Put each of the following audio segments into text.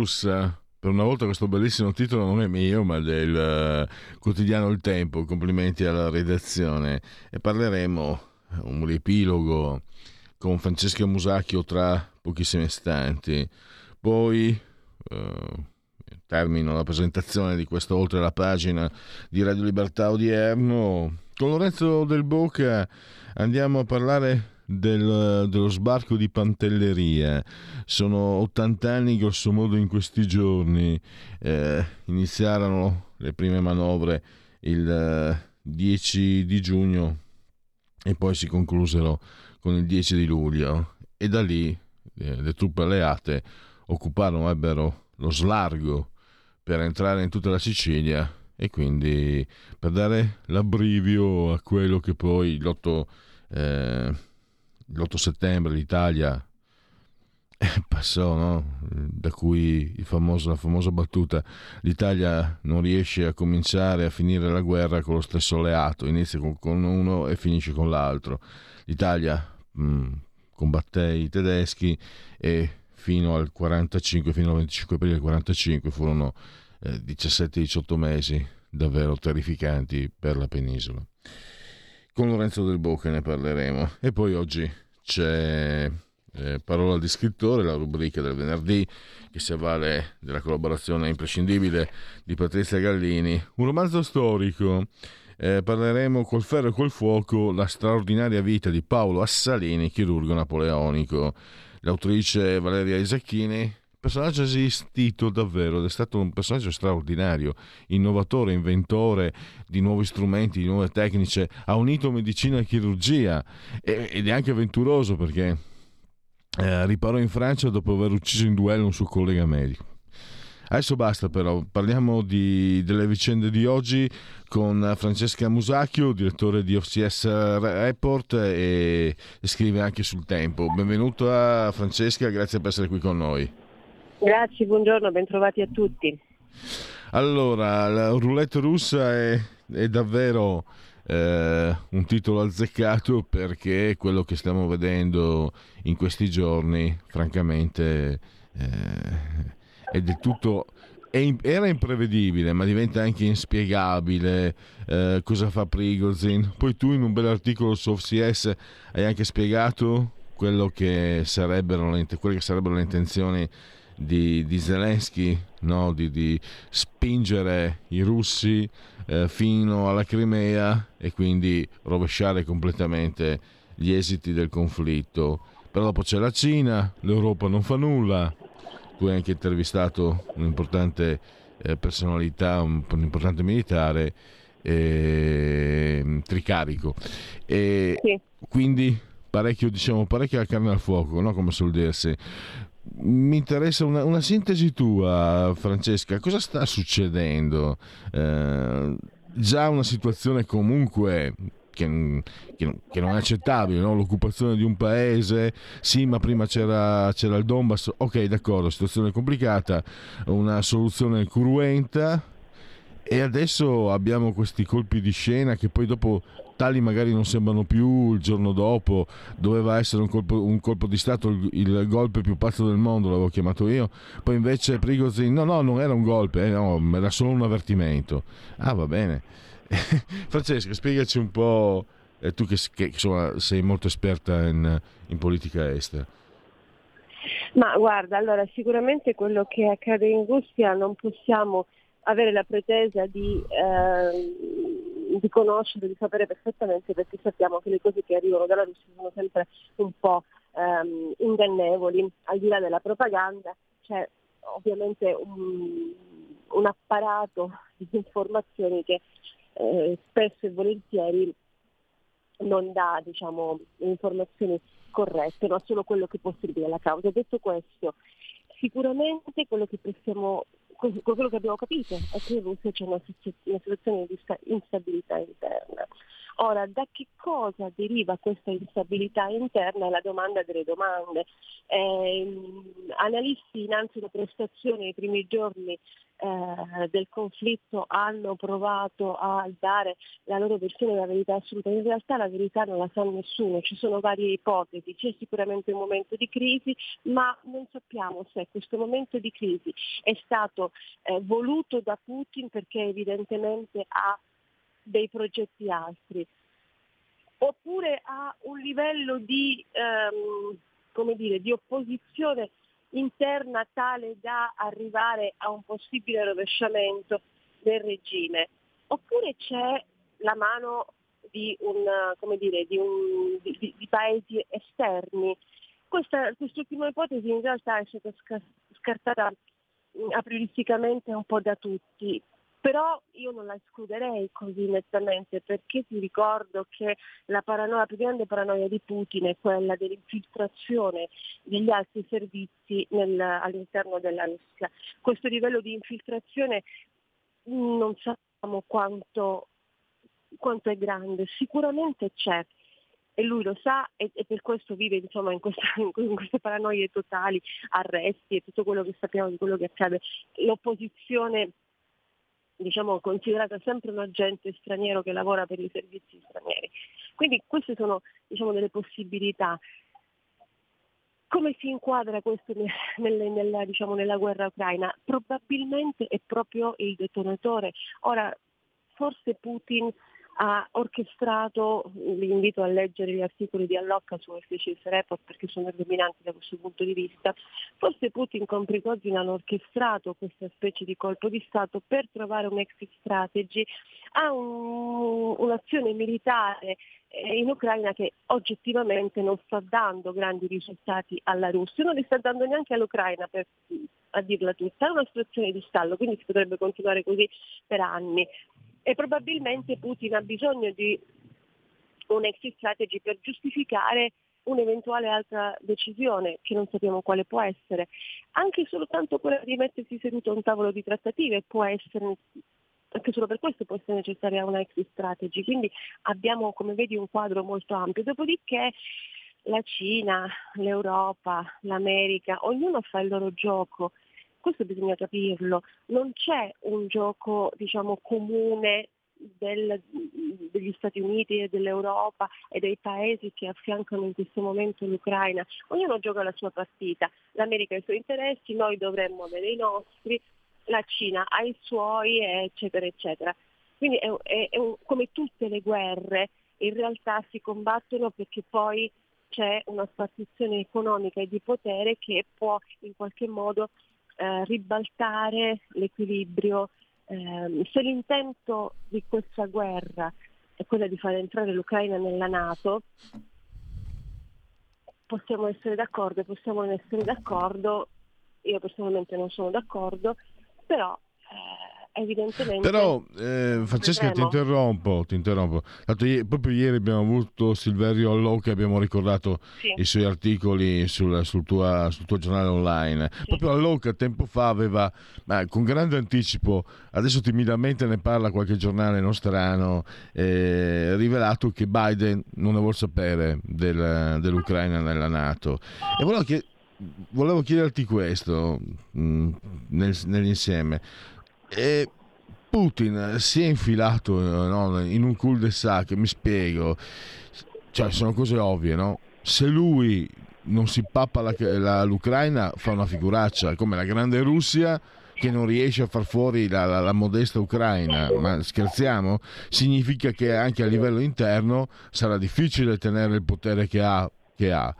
Russa. Per una volta questo bellissimo titolo non è mio, ma del uh, quotidiano Il Tempo. Complimenti alla redazione. E parleremo un riepilogo con Francesca Musacchio tra pochissimi istanti. Poi uh, termino la presentazione di questo oltre la pagina di Radio Libertà odierno. Con Lorenzo Del Boca andiamo a parlare del, dello sbarco di Pantelleria. Sono 80 anni grosso modo in questi giorni. Eh, iniziarono le prime manovre il 10 di giugno e poi si conclusero con il 10 di luglio e da lì eh, le truppe alleate occuparono, ebbero lo slargo per entrare in tutta la Sicilia e quindi per dare l'abbrivio a quello che poi l'8 eh, l'8 settembre l'Italia passò, no? da cui famoso, la famosa battuta l'Italia non riesce a cominciare a finire la guerra con lo stesso alleato, inizia con, con uno e finisce con l'altro. L'Italia mh, combatté i tedeschi e fino al 45, fino al 25 aprile del 45 furono eh, 17-18 mesi davvero terrificanti per la penisola. Con Lorenzo Del Bocca ne parleremo. E poi oggi c'è eh, Parola di scrittore, la rubrica del venerdì che si avvale della collaborazione imprescindibile di Patrizia Gallini. Un romanzo storico. Eh, parleremo col ferro e col fuoco la straordinaria vita di Paolo Assalini, chirurgo napoleonico. L'autrice Valeria Isacchini personaggio esistito davvero ed è stato un personaggio straordinario, innovatore, inventore di nuovi strumenti, di nuove tecniche, ha unito medicina e chirurgia ed è anche avventuroso perché eh, riparò in Francia dopo aver ucciso in duello un suo collega medico. Adesso basta però, parliamo di, delle vicende di oggi con Francesca Musacchio, direttore di OCS Report e, e scrive anche sul tempo. Benvenuta Francesca, grazie per essere qui con noi. Grazie, buongiorno, bentrovati a tutti. Allora, la roulette russa è, è davvero eh, un titolo azzeccato perché quello che stiamo vedendo in questi giorni, francamente, eh, è del tutto... era imprevedibile, ma diventa anche inspiegabile eh, cosa fa Prigozhin. Poi tu in un bel articolo su OFCS hai anche spiegato quello che sarebbero le, quelle che sarebbero le intenzioni di, di Zelensky, no? di, di, spingere i russi eh, fino alla Crimea e quindi rovesciare completamente gli esiti del conflitto. Però dopo c'è la Cina, l'Europa non fa nulla. Tu hai anche intervistato un'importante eh, personalità, un, un, importante militare, eh, Tricarico. E sì. Quindi parecchio, diciamo, parecchia carne al fuoco, no? come suol dirsi mi interessa una, una, sintesi tua, Francesca. Cosa sta succedendo? Eh, già una situazione comunque che, che, che non è accettabile, no? l'occupazione di un paese, sì, ma prima c'era, c'era il Donbass, ok, d'accordo, situazione complicata, una soluzione cruenta e adesso abbiamo questi colpi di scena che poi dopo tali magari non sembrano più il giorno dopo, doveva essere un colpo, un colpo di Stato, il, il, golpe più pazzo del mondo, l'avevo chiamato io, poi invece Prigozhin, no no, non era un golpe, eh, no, era solo un avvertimento. Ah va bene. Francesca, spiegaci un po', eh, tu che, che insomma, sei molto esperta in, in politica estera. Ma guarda, allora sicuramente quello che accade in Russia non possiamo avere la pretesa di eh, di conoscere, di sapere perfettamente perché sappiamo che le cose che arrivano dalla Russia sono sempre un po' ehm, ingannevoli, al di là della propaganda c'è ovviamente un, un apparato di informazioni che eh, spesso e volentieri non dà diciamo, informazioni corrette, ma solo quello che può servire alla causa. Detto questo, sicuramente quello che possiamo quello che abbiamo capito è che in Russia c'è una, una situazione di instabilità interna. Ora, da che cosa deriva questa instabilità interna è la domanda delle domande. Eh, analisti innanzi alla prestazione nei primi giorni eh, del conflitto hanno provato a dare la loro versione della verità assoluta. In realtà la verità non la sa nessuno, ci sono varie ipotesi, c'è sicuramente un momento di crisi, ma non sappiamo se questo momento di crisi è stato eh, voluto da Putin perché evidentemente ha dei progetti altri, oppure ha un livello di, ehm, dire, di opposizione interna tale da arrivare a un possibile rovesciamento del regime, oppure c'è la mano di, un, dire, di, un, di, di paesi esterni. Questa, quest'ultima ipotesi in realtà è stata scartata aprioristicamente un po' da tutti, però io non la escluderei così nettamente perché ti ricordo che la, paranoia, la più grande paranoia di Putin è quella dell'infiltrazione degli altri servizi nel, all'interno della Russia. Questo livello di infiltrazione non sappiamo quanto, quanto è grande, sicuramente c'è, e lui lo sa e, e per questo vive insomma, in, questa, in, queste paranoie totali, arresti e tutto quello che sappiamo di quello che accade. L'opposizione diciamo, considerata sempre un agente straniero che lavora per i servizi stranieri. Quindi queste sono diciamo, delle possibilità. Come si inquadra questo nelle, nella, diciamo, nella guerra ucraina? Probabilmente è proprio il detonatore. Ora, forse Putin ha orchestrato, vi invito a leggere gli articoli di Allocca su FCS Report perché sono dominanti da questo punto di vista, forse Putin con Prigozhin hanno orchestrato questa specie di colpo di Stato per trovare un exit strategy a un, un'azione militare eh, in Ucraina che oggettivamente non sta dando grandi risultati alla Russia, non li sta dando neanche all'Ucraina per, a dirla tutta, è una situazione di stallo, quindi si potrebbe continuare così per anni e probabilmente Putin ha bisogno di un exit strategy per giustificare un'eventuale altra decisione che non sappiamo quale può essere. Anche soltanto quella di mettersi seduto a un tavolo di trattative può essere, anche solo per questo può essere necessaria una exit strategy. Quindi abbiamo, come vedi, un quadro molto ampio. Dopodiché la Cina, l'Europa, l'America, ognuno fa il loro gioco questo bisogna capirlo, non c'è un gioco diciamo, comune del, degli Stati Uniti e dell'Europa e dei paesi che affiancano in questo momento l'Ucraina. Ognuno gioca la sua partita, l'America ha i suoi interessi, noi dovremmo avere i nostri, la Cina ha i suoi, eccetera, eccetera. Quindi è, è, è un, come tutte le guerre, in realtà si combattono perché poi c'è una spartizione economica e di potere che può in qualche modo eh, ribaltare l'equilibrio. Eh, se l'intento di questa guerra è quella di far entrare l'Ucraina nella Nato, possiamo essere d'accordo, possiamo non essere d'accordo, io personalmente non sono d'accordo, però eh, evidentemente. Però, eh, Francesca, ti interrompo, ti interrompo. Tanto, proprio ieri abbiamo avuto Silverio Allo che abbiamo ricordato sì. i suoi articoli sul, sul, tua, sul tuo giornale online. Sì. Proprio Allo che tempo fa aveva, ma con grande anticipo, adesso timidamente ne parla qualche giornale nostrano, eh, rivelato che Biden non ne vuole sapere del, dell'Ucraina nella Nato. E volevo, chied- volevo chiederti questo mh, mm, nel, nell'insieme e Putin si è infilato no, in un cul-de-sac, mi spiego, cioè sono cose ovvie, no? Se lui non si pappa la, la, l'Ucraina fa una figuraccia, come la grande Russia che non riesce a far fuori la, la, la, modesta Ucraina, ma scherziamo? Significa che anche a livello interno sarà difficile tenere il potere che ha. Che ha.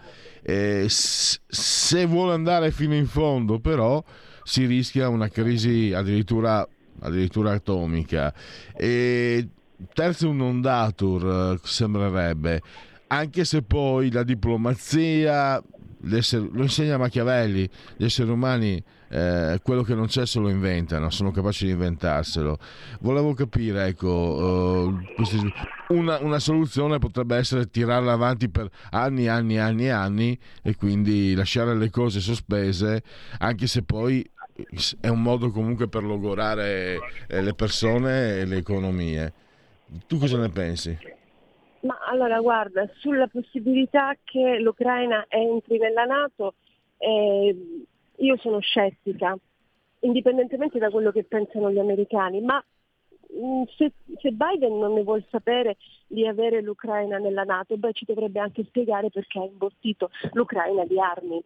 Se vuole andare fino in fondo, però, si rischia una crisi addirittura, addirittura atomica. E terzo non datur sembrerebbe, anche se poi la diplomazia lo insegna Machiavelli, gli esseri umani eh, quello che non c'è se lo inventano, sono capaci di inventarselo. Volevo capire, ecco, uh, una, una, soluzione potrebbe essere tirarla avanti per anni, anni, anni anni e quindi lasciare le cose sospese, anche se poi è un modo comunque per logorare eh, le persone e le economie. Tu cosa ne pensi? Ma allora guarda, sulla possibilità che l'Ucraina entri nella Nato, eh, io sono scettica, indipendentemente da quello che pensano gli americani, ma mm, se, se, Biden non ne vuole sapere di avere l'Ucraina nella Nato, beh, ci dovrebbe anche spiegare perché ha imbottito l'Ucraina di armi.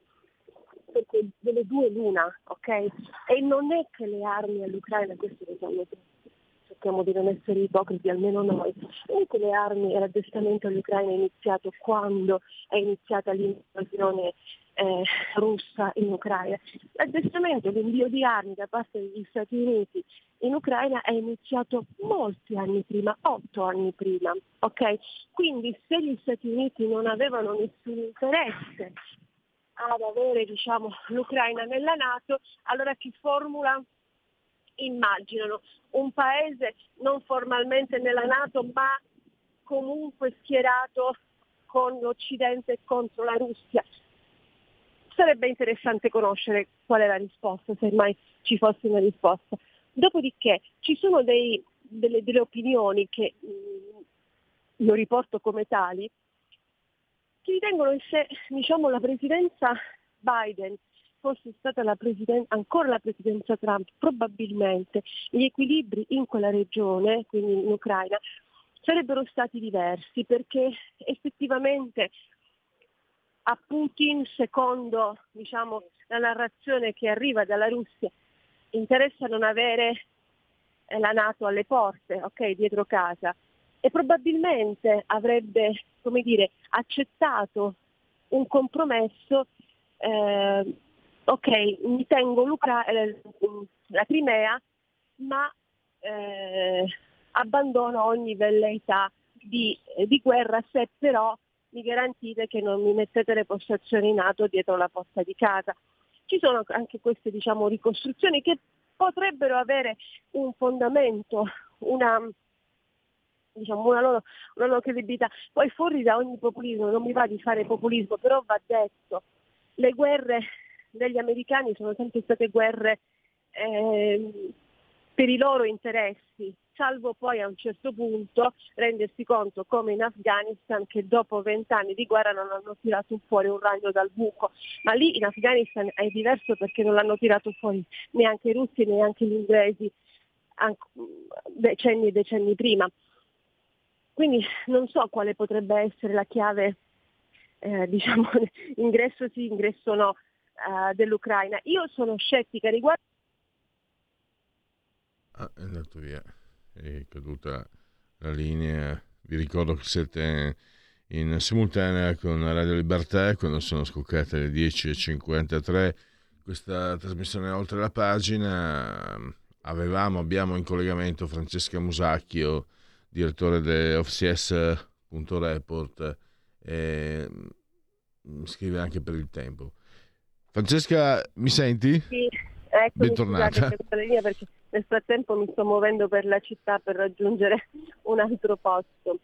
Perché delle due l'una, ok? E non è che le armi all'Ucraina, questo lo sanno cerchiamo di non essere ipocriti, almeno noi. Vedete le armi e l'addestramento all'Ucraina è iniziato quando è iniziata l'invasione eh, russa in Ucraina. L'addestramento, l'invio di armi da parte degli Stati Uniti in Ucraina è iniziato molti anni prima, otto anni prima. Okay? Quindi se gli Stati Uniti non avevano nessun interesse ad avere diciamo, l'Ucraina nella Nato, allora chi formula immaginano un paese non formalmente nella Nato ma comunque schierato con l'Occidente contro la Russia. Sarebbe interessante conoscere qual è la risposta, se mai ci fosse una risposta. Dopodiché ci sono dei, delle, delle, opinioni che mh, mm, lo riporto come tali, che ritengono che se diciamo, la presidenza Biden fosse stata la ancora la presidenza Trump, probabilmente gli equilibri in quella regione, quindi in Ucraina, sarebbero stati diversi perché effettivamente a Putin, secondo diciamo, la narrazione che arriva dalla Russia, interessa non avere la Nato alle porte, ok, dietro casa, e probabilmente avrebbe, come dire, accettato un compromesso eh, ok, mi tengo Lucra- eh, la Crimea, ma eh, abbandono ogni velleità di, di, guerra se però mi garantite che non mi mettete le postazioni NATO dietro la porta di casa. Ci sono anche queste diciamo, ricostruzioni che potrebbero avere un fondamento, una, diciamo, una, loro, una loro credibilità. Poi fuori da ogni populismo, non mi va di fare populismo, però va detto, le guerre degli americani sono sempre state guerre eh, per i loro interessi, salvo poi a un certo punto rendersi conto come in Afghanistan che dopo vent'anni di guerra non hanno tirato fuori un ragno dal buco, ma lì in Afghanistan è diverso perché non l'hanno tirato fuori neanche i russi neanche gli inglesi decenni e decenni prima. Quindi non so quale potrebbe essere la chiave, eh, diciamo, ingresso sì, ingresso no, uh, dell'Ucraina. Io sono scettica riguardo... Ah, è andato via, è caduta la linea. Vi ricordo che siete in simultanea con Radio Libertà quando sono scoccate le 10.53 questa trasmissione oltre la pagina avevamo, abbiamo in collegamento Francesca Musacchio direttore di OFCS.report e mm, scrive anche per il tempo Francesca, mi senti? Sì, ecco, bentornata. Perché nel frattempo mi sto muovendo per la città per raggiungere un altro posto.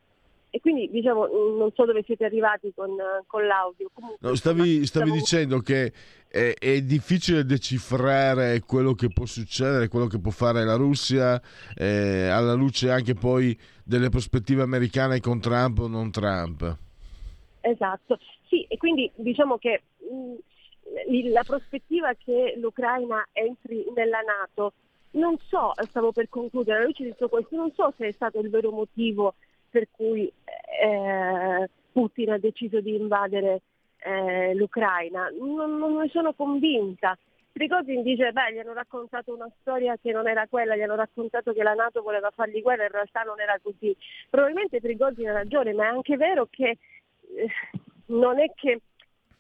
E quindi diciamo, non so dove siete arrivati con, con l'audio. Comunque, no, stavi, stavi dicendo che è, è, difficile decifrare quello che può succedere, quello che può fare la Russia, eh, alla luce anche poi delle prospettive americane con Trump o non Trump. Esatto, sì, e quindi diciamo che mh, la prospettiva che l'Ucraina entri nella Nato, non so, stavo per concludere, alla luce di tutto questo, non so se è stato il vero motivo per cui eh, Putin ha deciso di invadere eh, l'Ucraina. Non, non, ne sono convinta. Prigozhin dice, beh, gli hanno raccontato una storia che non era quella, gli hanno raccontato che la Nato voleva fargli guerra, in realtà non era così. Probabilmente Prigozhin ha ragione, ma è anche vero che eh, non è che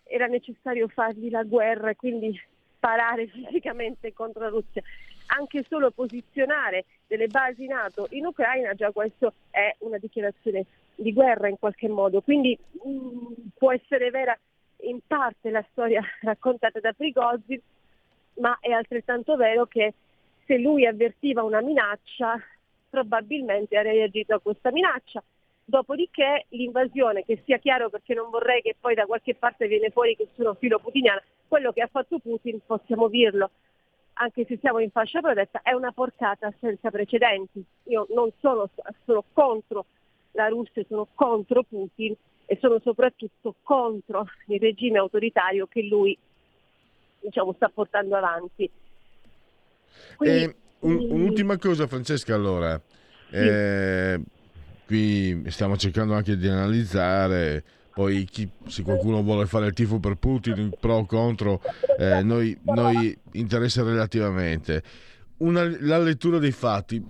era necessario fargli la guerra e quindi sparare fisicamente contro la Russia. Anche solo posizionare delle basi NATO in Ucraina, già questo è una dichiarazione di guerra in qualche modo. Quindi mh, mm, può essere vera in parte la storia raccontata da Prigozzi, ma è altrettanto vero che se lui avvertiva una minaccia, probabilmente ha reagito a questa minaccia. Dopodiché l'invasione, che sia chiaro perché non vorrei che poi da qualche parte viene fuori che sono filo putiniano, quello che ha fatto Putin, possiamo dirlo, anche se siamo in fascia protetta, è una portata senza precedenti. Io non sono, sono contro la Russia, sono contro Putin e sono soprattutto contro il regime autoritario che lui diciamo, sta portando avanti. Quindi, eh, un, un'ultima cosa Francesca allora, sì. eh, qui stiamo cercando anche di analizzare poi chi, se qualcuno vuole fare il tifo per Putin, pro o contro, eh, noi, noi, interessa relativamente. Una, la lettura dei fatti.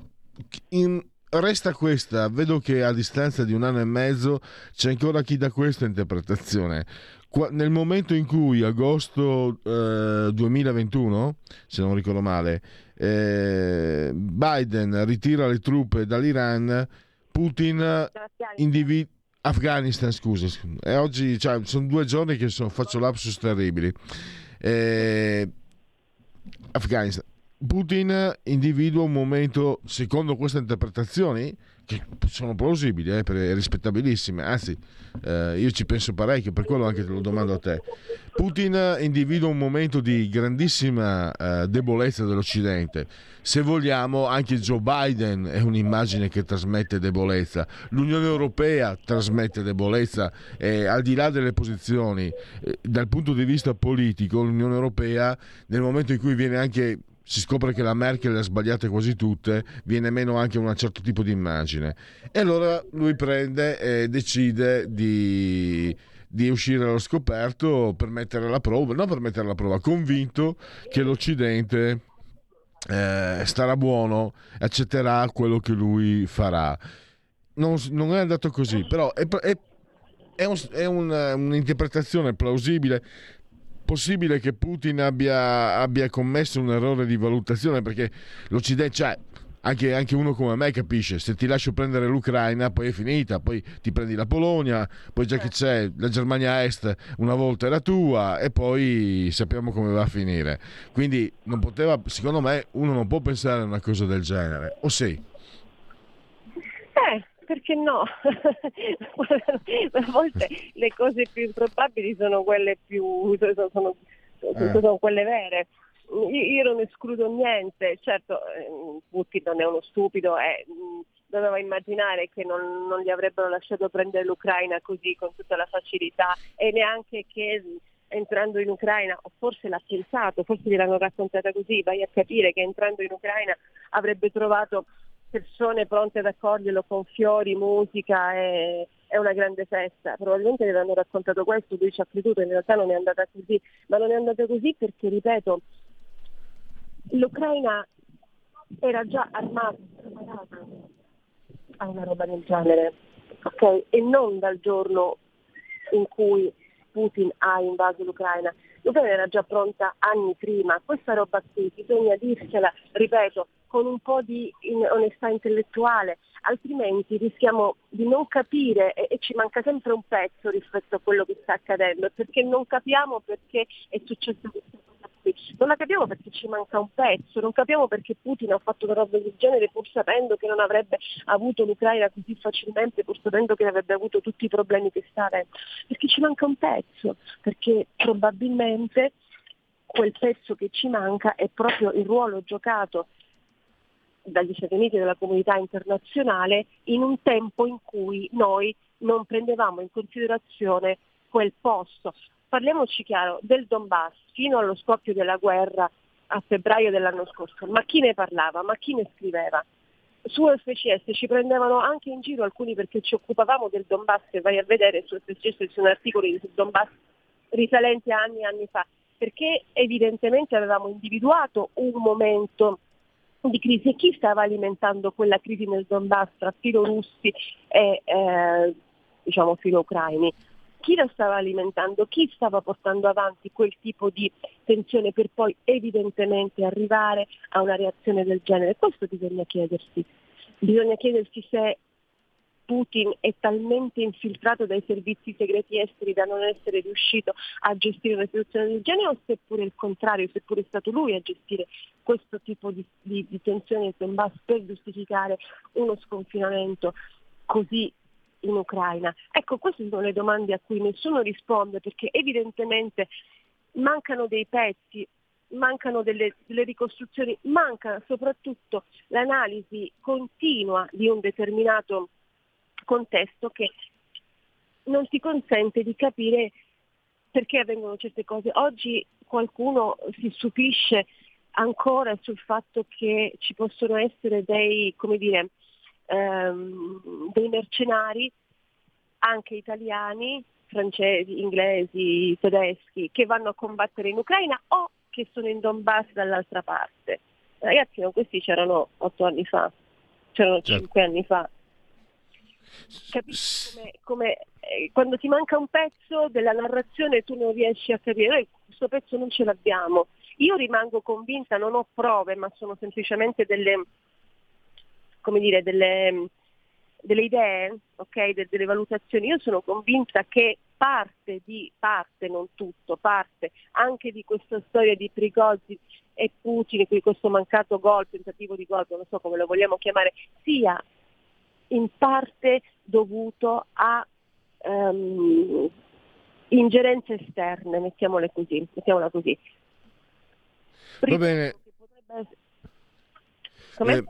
In, resta questa, vedo che a distanza di un anno e mezzo c'è ancora chi dà questa interpretazione. Qua, nel momento in cui, agosto eh, 2021, se non ricordo male, eh, Biden ritira le truppe dall'Iran, Putin individua Afghanistan, scusa, e oggi cioè, sono due giorni che sono, faccio lapsus terribili. Eh, Afghanistan. Putin individua un momento, secondo queste interpretazioni, che sono plausibili eh, e rispettabilissime, anzi eh, io ci penso parecchio, per quello anche te lo domando a te. Putin individua un momento di grandissima eh, debolezza dell'Occidente. Se vogliamo, anche Joe Biden è un'immagine che trasmette debolezza. L'Unione Europea trasmette debolezza e al di là delle posizioni, eh, dal punto di vista politico, l'Unione Europea nel momento in cui viene anche si scopre che la Merkel le ha sbagliate quasi tutte, viene meno anche un certo tipo di immagine. E allora lui prende e decide di, di uscire allo scoperto per mettere alla prova, non per mettere alla prova, convinto che l'Occidente eh, starà buono, accetterà quello che lui farà. Non, non è andato così, però è, è, è, un, è un, un'interpretazione plausibile possibile che Putin abbia, abbia, commesso un errore di valutazione perché l'Occidente, cioè, anche, anche, uno come me capisce, se ti lascio prendere l'Ucraina poi è finita, poi ti prendi la Polonia, poi già che c'è la Germania Est una volta era tua e poi sappiamo come va a finire. Quindi non poteva, secondo me uno non può pensare a una cosa del genere, o sì? Eh, perché no? a volte le cose più improbabili sono quelle più sono, sono, eh. sono quelle vere. Io non escludo niente, certo Putin non è uno stupido, eh, doveva immaginare che non, non, gli avrebbero lasciato prendere l'Ucraina così con tutta la facilità e neanche che entrando in Ucraina, o forse l'ha pensato, forse gliel'hanno raccontata così, vai a capire che entrando in Ucraina avrebbe trovato persone pronte ad accoglierlo con fiori, musica e, è una grande festa. Probabilmente le hanno raccontato questo, lui ci ha creduto, in realtà non è andata così, ma non è andata così perché, ripeto, l'Ucraina era già armata, a una roba del genere, ok? E non dal giorno in cui Putin ha invaso l'Ucraina. L'Ucraina era già pronta anni prima, questa roba qui bisogna dirsela, ripeto, con un po' di onestà intellettuale, altrimenti rischiamo di non capire e, e, ci manca sempre un pezzo rispetto a quello che sta accadendo, perché non capiamo perché è successo questa cosa qui, non la capiamo perché ci manca un pezzo, non capiamo perché Putin ha fatto una roba del genere pur sapendo che non avrebbe avuto l'Ucraina così facilmente, pur sapendo che avrebbe avuto tutti i problemi che sta avendo, perché ci manca un pezzo, perché probabilmente quel pezzo che ci manca è proprio il ruolo giocato dagli Stati Uniti e dalla comunità internazionale in un tempo in cui noi non prendevamo in considerazione quel posto. Parliamoci chiaro, del Donbass fino allo scoppio della guerra a febbraio dell'anno scorso, ma chi ne parlava, ma chi ne scriveva? Su FCS ci prendevano anche in giro alcuni perché ci occupavamo del Donbass e vai a vedere su FCS ci sono articoli sul Donbass risalenti a anni e anni fa, perché evidentemente avevamo individuato un momento di crisi e chi stava alimentando quella crisi nel Donbass tra filorussi e eh, diciamo filo-ucraini? Chi la stava alimentando? Chi stava portando avanti quel tipo di tensione per poi evidentemente arrivare a una reazione del genere? Questo bisogna chiedersi. Bisogna chiedersi se Putin è talmente infiltrato dai servizi segreti esteri da non essere riuscito a gestire una situazione del genere o seppure il contrario, seppure è stato lui a gestire questo tipo di, di, di tensione in Donbass per giustificare uno sconfinamento così in Ucraina? Ecco, queste sono le domande a cui nessuno risponde perché evidentemente mancano dei pezzi, mancano delle, delle, ricostruzioni, manca soprattutto l'analisi continua di un determinato contesto che non ti consente di capire perché avvengono certe cose. Oggi qualcuno si stupisce ancora sul fatto che ci possono essere dei, come dire, ehm, dei mercenari, anche italiani, francesi, inglesi, tedeschi, che vanno a combattere in Ucraina o che sono in Donbass dall'altra parte. Ragazzi, questi c'erano otto anni fa, c'erano certo. cinque anni fa. Capisci come, come eh, quando ti manca un pezzo della narrazione tu non riesci a capire, noi questo pezzo non ce l'abbiamo. Io rimango convinta, non ho prove, ma sono semplicemente delle, come dire, delle, delle idee, okay, de, delle valutazioni. Io sono convinta che parte di, parte, non tutto, parte anche di questa storia di Prigozzi e Putin, di questo mancato gol, tentativo di gol, non so come lo vogliamo chiamare, sia in parte dovuto a um, ingerenze esterne, mettiamole così, mettiamola così. Va bene. Eh,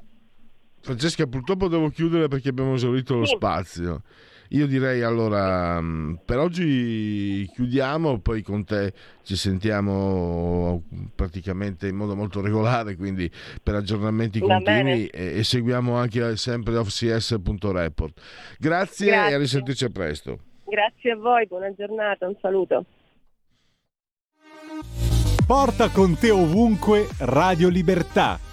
Francesca, purtroppo devo chiudere perché abbiamo esaurito lo sì. spazio. Io direi allora, mm, per oggi chiudiamo, poi con te ci sentiamo praticamente in modo molto regolare, quindi per aggiornamenti continui e, e, seguiamo anche sempre offcs.report. Grazie, Grazie e a risentirci a presto. Grazie a voi, buona giornata, un saluto. Porta con te ovunque Radio Libertà.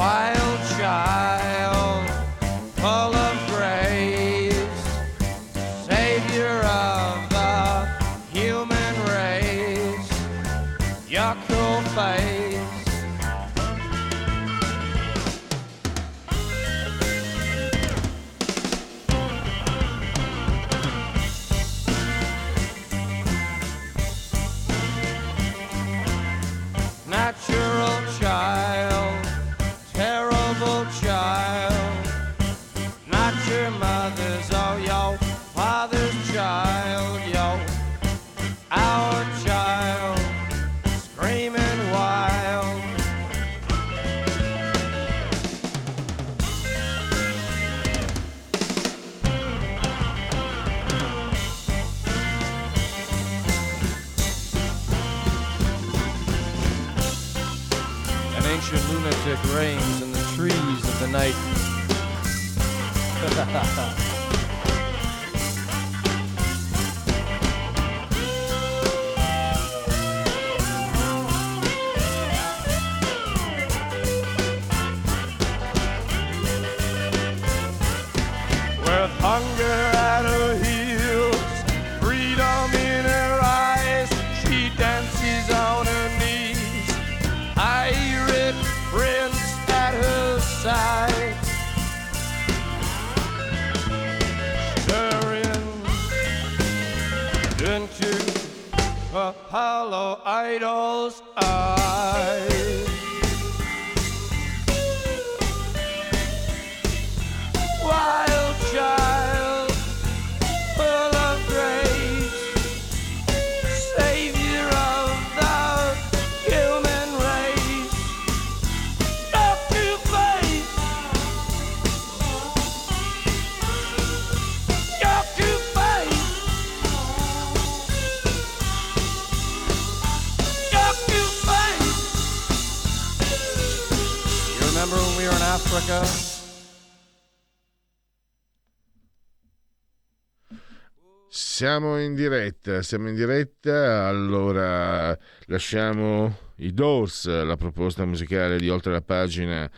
Why Siamo in diretta, siamo in diretta, allora lasciamo i Doors, la proposta musicale di Oltre la pagina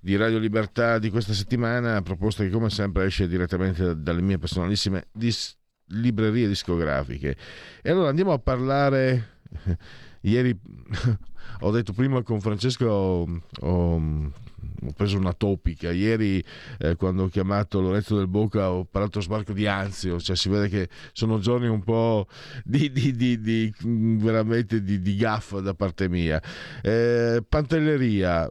di Radio Libertà di questa settimana, proposta che come sempre esce direttamente dalle mie personalissime dis- librerie discografiche. E allora andiamo a parlare, ieri ho detto prima con Francesco ho, ho ho preso una topica. Ieri, eh, quando ho chiamato Lorenzo del Bocca, ho parlato sbarco di anzio, cioè si vede che sono giorni un po' di, di, di, di veramente di, di gaffa da parte mia. Eh, Pantelleria, eh,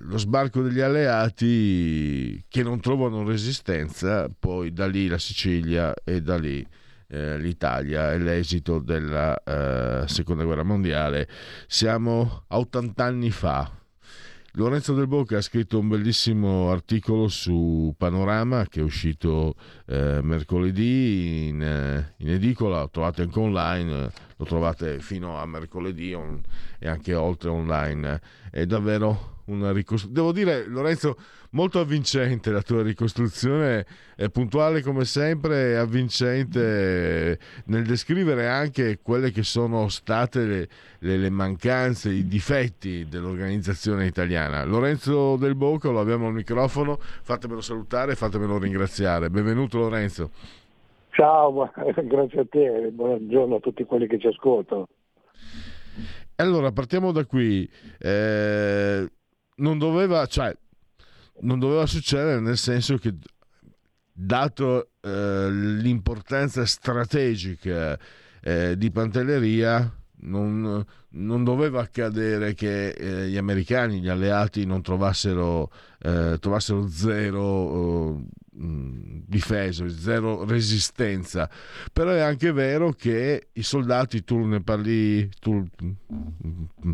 lo sbarco degli alleati che non trovano resistenza, poi da lì la Sicilia e da lì eh, l'Italia e l'esito della eh, seconda guerra mondiale. Siamo a 80 anni fa, Lorenzo Del Bocca ha scritto un bellissimo articolo su Panorama che è uscito eh, mercoledì in, eh, in, edicola, lo trovate anche online, lo trovate fino a mercoledì on, e anche oltre online. È davvero una ricostruzione. Devo dire, Lorenzo, molto avvincente la tua ricostruzione, è puntuale come sempre, avvincente nel descrivere anche quelle che sono state le, le, le mancanze, i difetti dell'organizzazione italiana. Lorenzo Del Bocca, lo abbiamo al microfono, fatemelo salutare, fatemelo ringraziare. Benvenuto Lorenzo. Ciao, grazie a te, buongiorno a tutti quelli che ci ascoltano. Allora, partiamo da qui. Eh, non doveva, cioè, non doveva succedere nel senso che dato eh, l'importanza strategica eh, di Pantelleria non, non, doveva accadere che eh, gli americani, gli alleati non trovassero, eh, trovassero zero eh, difeso, zero resistenza. Però è anche vero che i soldati, tu ne parli, tu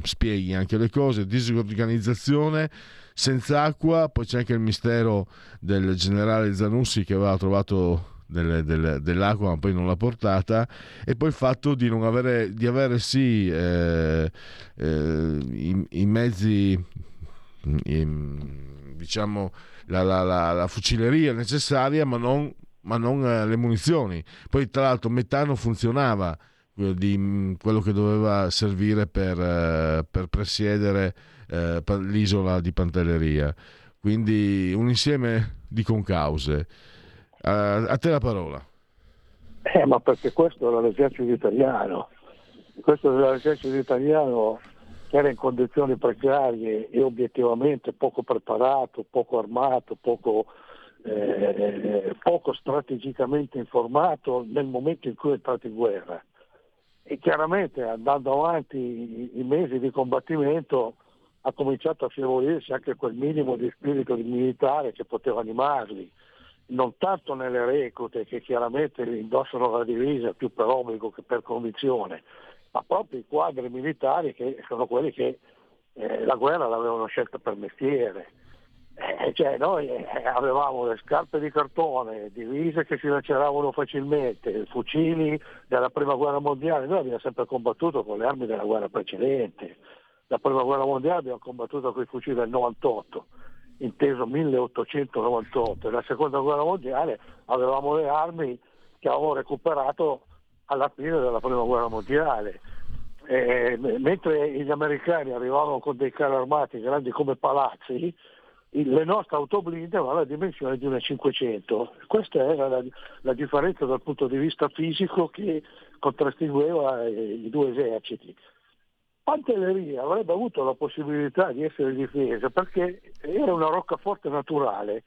spieghi anche le cose, disorganizzazione, senza acqua, poi c'è anche il mistero del generale Zanussi che aveva trovato del, del, dell'acqua ma poi non l'ha portata e poi il fatto di non avere, di avere sì eh, eh, i, i, mezzi i, diciamo la, la, la, la fucileria necessaria, ma non, ma non eh, le munizioni. Poi, tra l'altro, metano funzionava di mm, quello che doveva servire per, eh, per presiedere eh, l'isola di Pantelleria. Quindi un insieme di concause. Uh, a te la parola. Eh, ma perché questo era l'esercito italiano. Questo era l'esercito italiano che era in condizioni precarie e obiettivamente poco preparato, poco armato, poco, eh, poco strategicamente informato nel momento in cui è entrato in guerra. E chiaramente andando avanti i, i mesi di combattimento ha cominciato a affievolirsi anche quel minimo di spirito di militare che poteva animarli, non tanto nelle reclute che chiaramente indossano la divisa più per obbligo che per convinzione, ma proprio i quadri militari che sono quelli che eh, la guerra l'avevano scelta per mestiere. Eh, cioè noi eh, avevamo le scarpe di cartone, divise che si laceravano facilmente, fucili della prima guerra mondiale, noi abbiamo sempre combattuto con le armi della guerra precedente. La prima guerra mondiale abbiamo combattuto con i fucili del 98, inteso 1898, e la seconda guerra mondiale avevamo le armi che avevamo recuperato alla fine della prima guerra mondiale. Eh, mentre gli americani arrivavano con dei carri armati grandi come palazzi, le nostre autoblinde avevano la dimensione di una 500. Questa era la, la, differenza dal punto di vista fisico che contrastingueva eh, i due eserciti. Pantelleria avrebbe avuto la possibilità di essere difesa perché era una roccaforte naturale,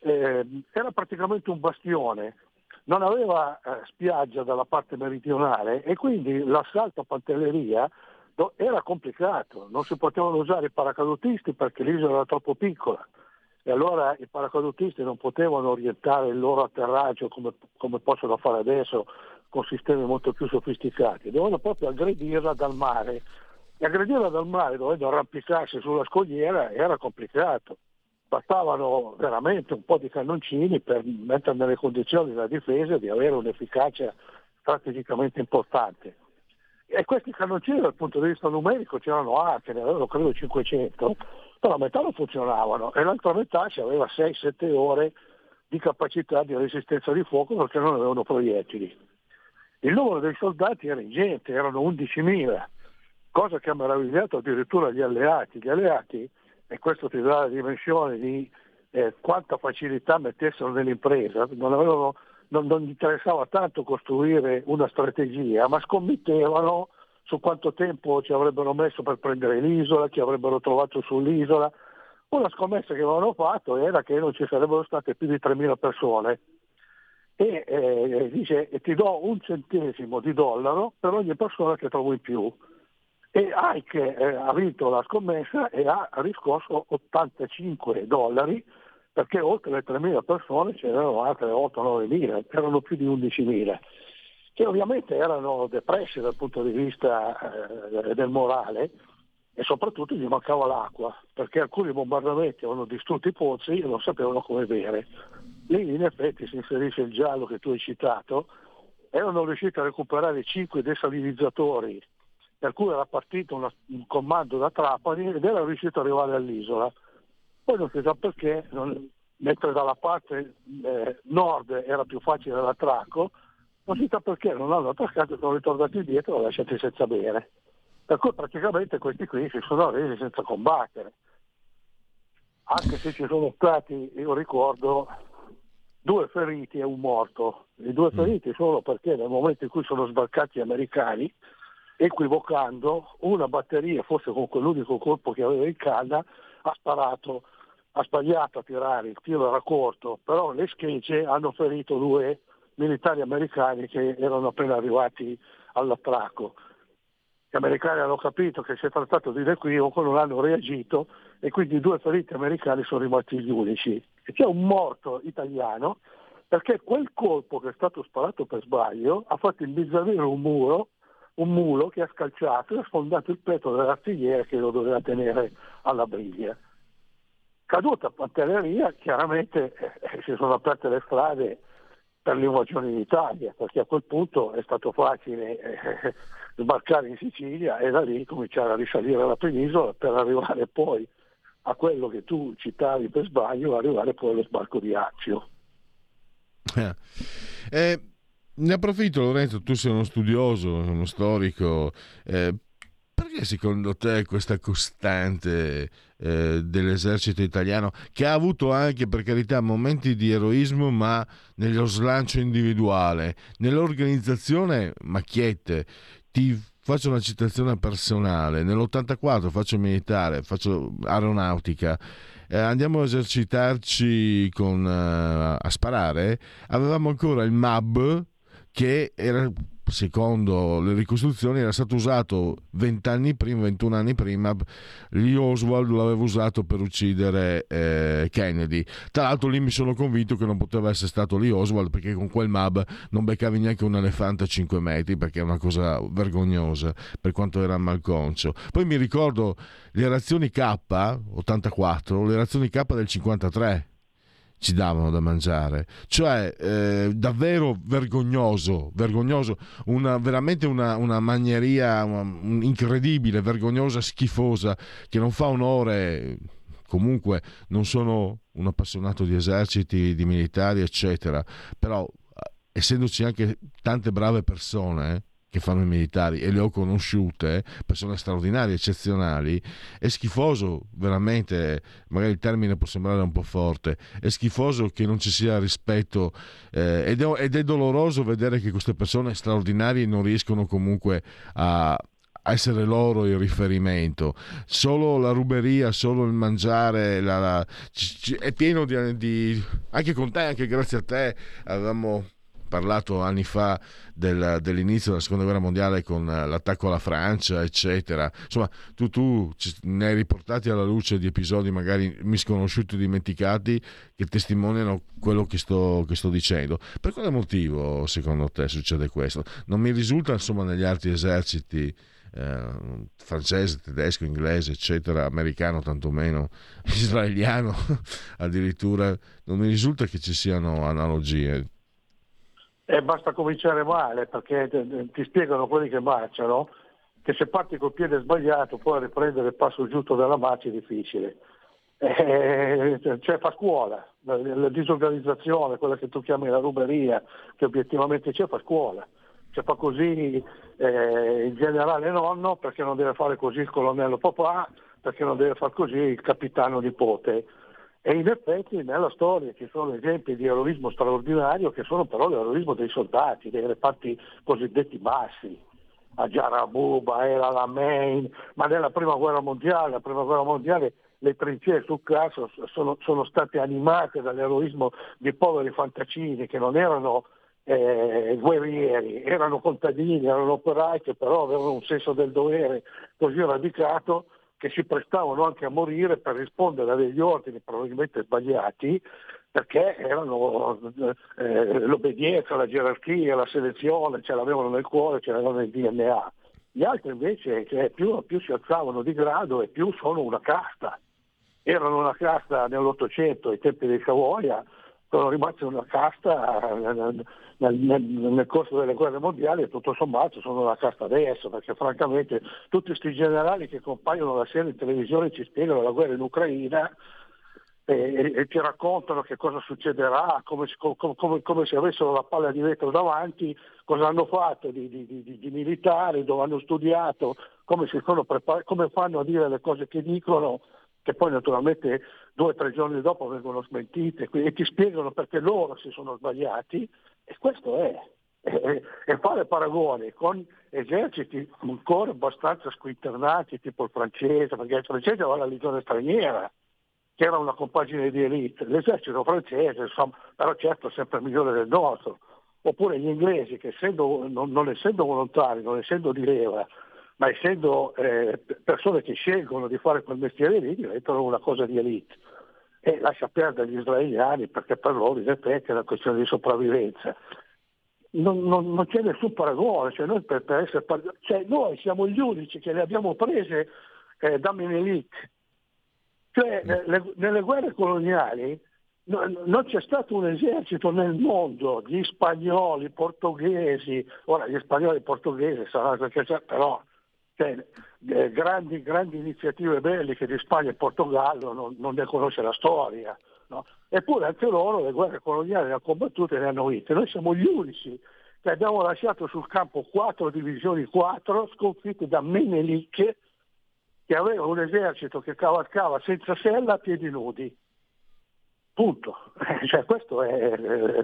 eh, era praticamente un bastione non aveva eh, spiaggia dalla parte meridionale e quindi l'assalto a Pantelleria era complicato, non si potevano usare i paracadutisti perché l'isola era troppo piccola e allora i paracadutisti non potevano orientare il loro atterraggio come, come possono fare adesso con sistemi molto più sofisticati, dovevano proprio aggredirla dal mare. E aggredirla dal mare dovendo arrampicarsi sulla scogliera era complicato bastavano veramente un po' di cannoncini per mettere nelle condizioni la difesa di avere un'efficacia strategicamente importante. E questi cannoncini dal punto di vista numerico c'erano anche, ne avevano credo 500, però metà non funzionavano e l'altra metà aveva 6-7 ore di capacità di resistenza di fuoco perché non avevano proiettili. Il numero dei soldati era ingente, erano 11.000, cosa che ha meravigliato addirittura gli alleati. Gli alleati, e questo ti dà la dimensione di eh, quanta facilità mettessero nell'impresa, non, avevano, non, non interessava tanto costruire una strategia, ma scommettevano su quanto tempo ci avrebbero messo per prendere l'isola, chi avrebbero trovato sull'isola. Una scommessa che avevano fatto era che non ci sarebbero state più di 3.000 persone e eh, dice ti do un centesimo di dollaro per ogni persona che trovo in più. E Ike eh, ha vinto la scommessa e ha riscosso 85 dollari perché oltre le 3.000 persone c'erano altre 8-9.000, erano più di 11.000 che ovviamente erano depressi dal punto di vista eh, del morale e soprattutto gli mancava l'acqua, perché alcuni bombardamenti avevano distrutto i pozzi e non sapevano come bere. Lì in effetti si inserisce il giallo che tu hai citato, erano riusciti a recuperare cinque desalinizzatori per cui era partito una, un comando da Trapani ed era riuscito ad arrivare all'isola. Poi non si sa perché, non, mentre dalla parte eh, nord era più facile l'attracco, non si sa perché non hanno attaccato e sono ritornati indietro e lasciati senza bere. Per cui praticamente questi qui si sono resi senza combattere. Anche se ci sono stati, io ricordo, due feriti e un morto. I due mm. feriti solo perché nel momento in cui sono sbarcati gli americani, equivocando, una batteria, forse con quell'unico colpo che aveva in canna, ha sparato, ha sbagliato a tirare, il tiro era corto, però le schegge hanno ferito due militari americani che erano appena arrivati all'attracco. Gli americani hanno capito che si è trattato di un equivoco, non hanno reagito e quindi due feriti americani sono rimasti gli unici. E c'è un morto italiano perché quel colpo che è stato sparato per sbaglio ha fatto imbizzarrire un muro, un mulo che ha scalciato e ha sfondato il petto dell'artigliere che lo doveva tenere alla briglia. Caduta Pantelleria, chiaramente eh, si sono aperte le strade per l'invasione in Italia, perché a quel punto è stato facile eh, sbarcare in Sicilia e da lì cominciare a risalire la penisola per arrivare poi a quello che tu citavi per sbaglio, arrivare poi allo sbarco di Accio. Eh, eh, ne approfitto Lorenzo, tu sei uno studioso, uno storico, eh, perché secondo te questa costante eh, dell'esercito italiano, che ha avuto anche per carità momenti di eroismo, ma nello slancio individuale, nell'organizzazione macchiette, ti faccio una citazione personale, nell'84 faccio militare, faccio aeronautica, eh, andiamo a esercitarci con, uh, a sparare, avevamo ancora il MAB che era secondo le ricostruzioni era stato usato 20 anni prima, 21 anni prima, Lee Oswald l'aveva usato per uccidere eh, Kennedy. Tra l'altro lì mi sono convinto che non poteva essere stato Lee Oswald perché con quel MAB non beccavi neanche un elefante a 5 metri perché è una cosa vergognosa per quanto era malconcio. Poi mi ricordo le reazioni K 84, le reazioni K del 53 ci davano da mangiare. Cioè, eh, davvero vergognoso, vergognoso, una, veramente una, una magneria una, incredibile, vergognosa, schifosa, che non fa onore. Comunque, non sono un appassionato di eserciti, di militari, eccetera, però essendoci anche tante brave persone, eh, che fanno i militari e le ho conosciute, persone straordinarie, eccezionali, è schifoso veramente, magari il termine può sembrare un po' forte, è schifoso che non ci sia rispetto eh, ed, è, ed, è, doloroso vedere che queste persone straordinarie non riescono comunque a, essere loro il riferimento. Solo la ruberia, solo il mangiare, la, la, c- c- è pieno di, di, Anche con te, anche grazie a te, avevamo parlato anni fa del, dell'inizio della seconda guerra mondiale con eh, l'attacco alla Francia, eccetera. Insomma, tu, tu ne hai riportati alla luce di episodi magari misconosciuti, dimenticati, che testimoniano quello che sto, che sto dicendo. Per quale motivo, secondo te, succede questo? Non mi risulta, insomma, negli altri eserciti. Eh, francese, tedesco, inglese, eccetera, americano tantomeno, israeliano addirittura, non mi risulta che ci siano analogie. E basta cominciare male perché ti spiegano quelli che marciano che se parti col piede sbagliato poi riprendere il passo giusto della marcia è difficile. eh, cioè fa scuola, la, la, disorganizzazione, quella che tu chiami la ruberia, che obiettivamente c'è, fa scuola. Cioè fa così eh, il generale nonno perché non deve fare così il colonnello papà, perché non deve fare così il capitano nipote. E in effetti nella storia ci sono esempi di eroismo straordinario che sono però l'eroismo dei soldati, dei reparti cosiddetti bassi. A Jarabuba, era la Main, ma nella prima guerra mondiale, la prima guerra mondiale le trincee sul caso sono, sono state animate dall'eroismo di poveri fantacini che non erano eh, guerrieri, erano contadini, erano operai che però avevano un senso del dovere così radicato che si prestavano anche a morire per rispondere a degli ordini probabilmente sbagliati perché erano eh, l'obbedienza, la gerarchia, la selezione, ce l'avevano nel cuore, ce l'avevano nel DNA. Gli altri invece cioè, più, più si alzavano di grado e più sono una casta. Erano una casta nell'Ottocento, ai tempi dei Savoia, sono rimasti una casta nel, nel, corso delle guerre mondiali e tutto sommato sono una casta adesso, perché francamente tutti questi generali che compaiono la sera in televisione ci spiegano la guerra in Ucraina e, e ti raccontano che cosa succederà, come, come, come, se avessero la palla di vetro davanti, cosa hanno fatto di, di, di, di militari, dove hanno studiato, come, prepar- come fanno a dire le cose che dicono che poi naturalmente due o tre giorni dopo vengono smentite e ti spiegano perché loro si sono sbagliati e questo è. E, e fare paragoni con eserciti ancora abbastanza squinternati tipo il francese, perché il francese aveva la legione straniera, che era una compagine di elite, l'esercito francese, insomma, però certo sempre migliore del nostro, oppure gli inglesi che essendo, non, non essendo volontari, non essendo di leva, ma essendo eh, persone che scelgono di fare quel mestiere lì diventano una cosa di elite. E lascia perdere gli israeliani perché per loro in effetti è una questione di sopravvivenza. Non, non, non c'è nessun paragone, cioè noi, per, per essere, cioè noi siamo gli unici che le abbiamo prese eh, da Menelik. Cioè, mm. eh, le, nelle guerre coloniali no, non c'è stato un esercito nel mondo, gli spagnoli, i portoghesi, ora gli spagnoli e i portoghesi saranno c'è, però cioè, eh, grandi, grandi, iniziative belliche di Spagna e Portogallo non, non ne conosce la storia. No? Eppure anche loro le guerre coloniali le hanno combattute e le hanno vinte. Noi siamo gli unici che abbiamo lasciato sul campo quattro divisioni, quattro sconfitte da Menelik che aveva un esercito che cavalcava senza sella a piedi nudi. Punto. Cioè, questo è,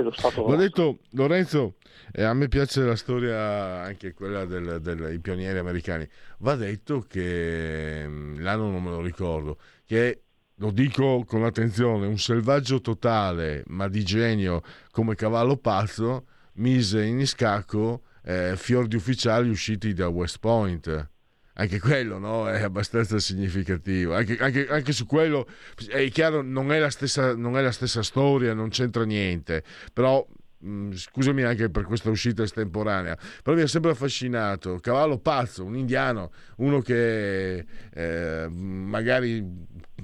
lo stato. L'ho detto Lorenzo, eh, a me piace la storia anche quella del, dei pionieri americani. Va detto che mm, l'anno non me lo ricordo, che lo dico con attenzione, un selvaggio totale, ma di genio come cavallo pazzo, mise in scacco eh, fior di ufficiali usciti da West Point anche quello no? è abbastanza significativo. Anche, anche, anche, su quello è chiaro, non è, la stessa, è la stessa storia, non c'entra niente, però mm, scusami anche per questa uscita estemporanea, però mi ha sempre affascinato. Cavallo pazzo, un indiano, uno che eh, magari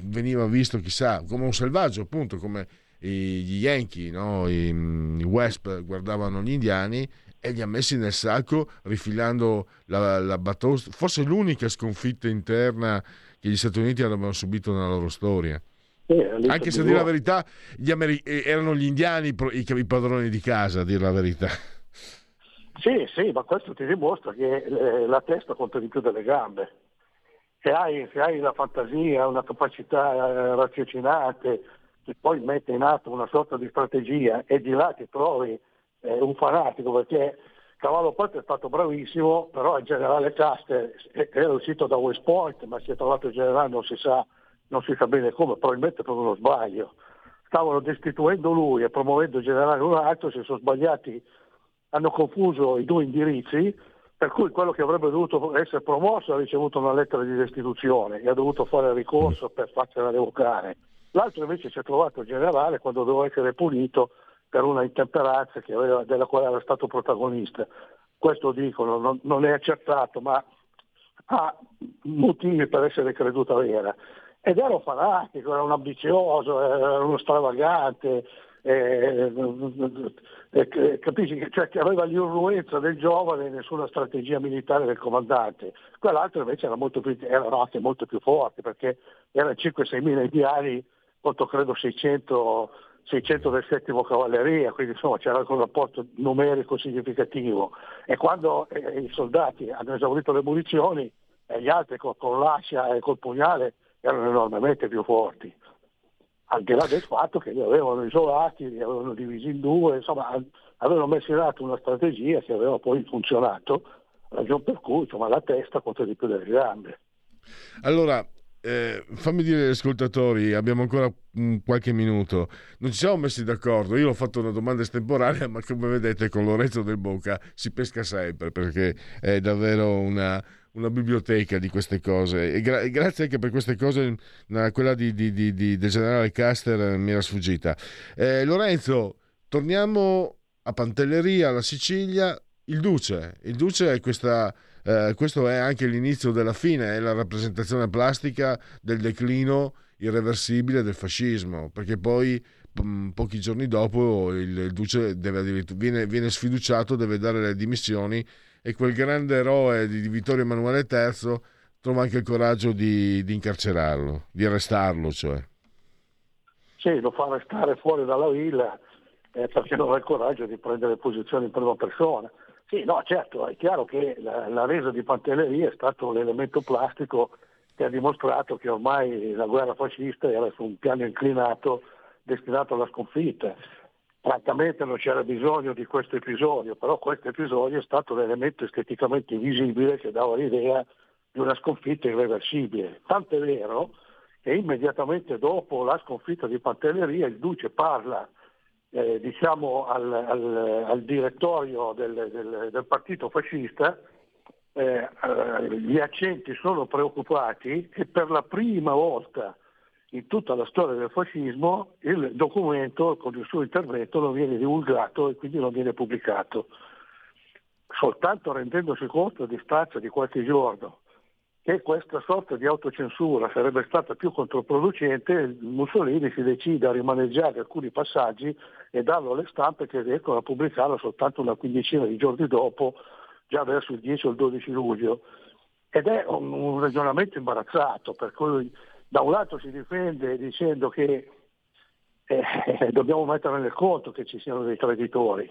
veniva visto, chissà, come un selvaggio, appunto, come gli Yankee, no? I, i West guardavano gli indiani e li ha messi nel sacco rifilando la, la batosta, forse l'unica sconfitta interna che gli Stati Uniti avevano subito nella loro storia. Eh, Anche se a dire la verità, gli Ameri- erano gli indiani i, i padroni di casa, a dire la verità. Sì, sì, ma questo ti dimostra che eh, la testa conta di più delle gambe. Se hai, se hai la fantasia, una capacità eh, raziocinante, che poi mette in atto una sorta di strategia e di là ti trovi eh, un fanatico perché Cavallo Porto è stato bravissimo, però il generale Caster era uscito da West Point, ma si è trovato il generale non si sa, non si sa bene come, probabilmente per uno sbaglio. Stavano destituendo lui e promuovendo il generale un altro, si sono sbagliati, hanno confuso i due indirizzi, per cui quello che avrebbe dovuto essere promosso ha ricevuto una lettera di destituzione e ha dovuto fare ricorso per farsela revocare. L'altro invece si è trovato il generale quando doveva essere punito per una intemperanza aveva, della quale era stato protagonista. Questo dicono, non, non è accertato, ma ha motivi per essere creduta vera. Ed era un fanatico, era un ambizioso, era uno stravagante, eh, eh, capisci? Cioè, che aveva l'influenza del giovane e nessuna strategia militare del comandante. Quell'altro invece era, molto più, era anche molto più forte perché era 5-6 mila indiani contro credo 600, 600 del settimo cavalleria, quindi insomma c'era anche un rapporto numerico significativo. E quando eh, i soldati hanno esaurito le munizioni, eh, gli altri con, con l'ascia e col pugnale erano enormemente più forti al di là del fatto che li avevano isolati, li avevano divisi in due, insomma avevano messo in atto una strategia che aveva poi funzionato, ragione per cui insomma, la testa conta di più delle gambe. Allora, eh, fammi dire agli ascoltatori, abbiamo ancora mm, qualche minuto, non ci siamo messi d'accordo, io ho fatto una domanda estemporanea, ma come vedete con Lorenzo del Bocca si pesca sempre perché è davvero una, una biblioteca di queste cose. E, gra- e, grazie anche per queste cose quella di, di, di, di, del generale Caster eh, mi era sfuggita. Eh, Lorenzo torniamo a Pantelleria alla Sicilia. Il Duce. Il Duce è questa eh, questo è anche l'inizio della fine è la rappresentazione plastica del declino irreversibile del fascismo perché poi mm, pochi giorni dopo il, il Duce viene, viene sfiduciato deve dare le dimissioni e quel grande eroe di, di Vittorio Emanuele III trova anche il coraggio di, di incarcerarlo, di arrestarlo. Cioè. Sì, lo fa arrestare fuori dalla villa eh, perché non ha il coraggio di prendere posizione in prima persona. Sì, no, certo, è chiaro che la, la resa di Pantelleria è stato l'elemento plastico che ha dimostrato che ormai la guerra fascista era su un piano inclinato destinato alla sconfitta. Francamente non c'era bisogno di questo episodio, però questo episodio è stato l'elemento esteticamente visibile che dava l'idea di una sconfitta irreversibile. Tant'è vero che immediatamente dopo la sconfitta di Pantelleria il Duce parla eh, diciamo al, al, al, direttorio del, del, del partito fascista, eh, eh, gli accenti sono preoccupati e per la prima volta in tutta la storia del fascismo il documento con il suo intervento non viene divulgato e quindi non viene pubblicato. Soltanto rendendosi conto a distanza di qualche giorno che questa sorta di autocensura sarebbe stata più controproducente, Mussolini si decide a rimaneggiare alcuni passaggi e darlo alle stampe che riescono a pubblicarlo soltanto una quindicina di giorni dopo, già verso il 10 o il 12 luglio. Ed è un, un ragionamento imbarazzato, per cui da un lato si difende dicendo che eh, dobbiamo mettere nel conto che ci siano dei traditori.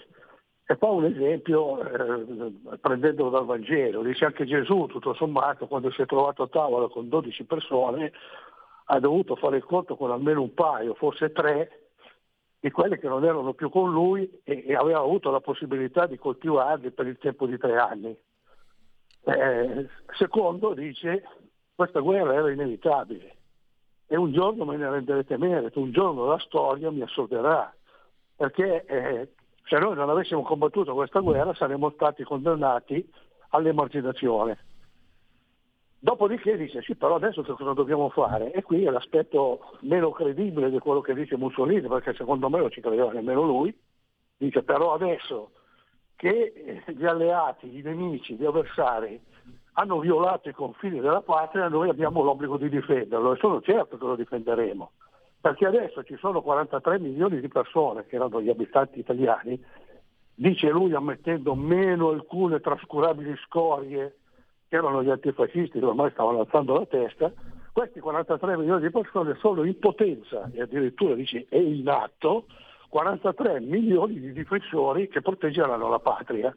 E poi un esempio, eh, prendendolo dal Vangelo, dice anche Gesù, tutto sommato, quando si è trovato a tavola con 12 persone, ha dovuto fare il conto con almeno un paio, forse tre, di quelli che non erano più con lui e, e aveva avuto la possibilità di coltivarli per il tempo di tre anni. Eh, secondo, dice, questa guerra era inevitabile e un giorno me ne renderete merito, un giorno la storia mi assolverà, perché eh, se noi non avessimo combattuto questa guerra saremmo stati condannati all'emarginazione. Dopodiché dice sì, però adesso che cosa dobbiamo fare? E qui è l'aspetto meno credibile di quello che dice Mussolini, perché secondo me non ci credeva nemmeno lui. Dice però adesso che gli alleati, i nemici, gli avversari hanno violato i confini della patria, noi abbiamo l'obbligo di difenderlo e sono certo che lo difenderemo, perché adesso ci sono 43 milioni di persone, che erano gli abitanti italiani, dice lui ammettendo meno alcune trascurabili scorie che erano gli antifascisti che ormai stavano alzando la testa, questi 43 milioni di persone sono in potenza e addirittura dice è in atto 43 milioni di difensori che proteggeranno la patria.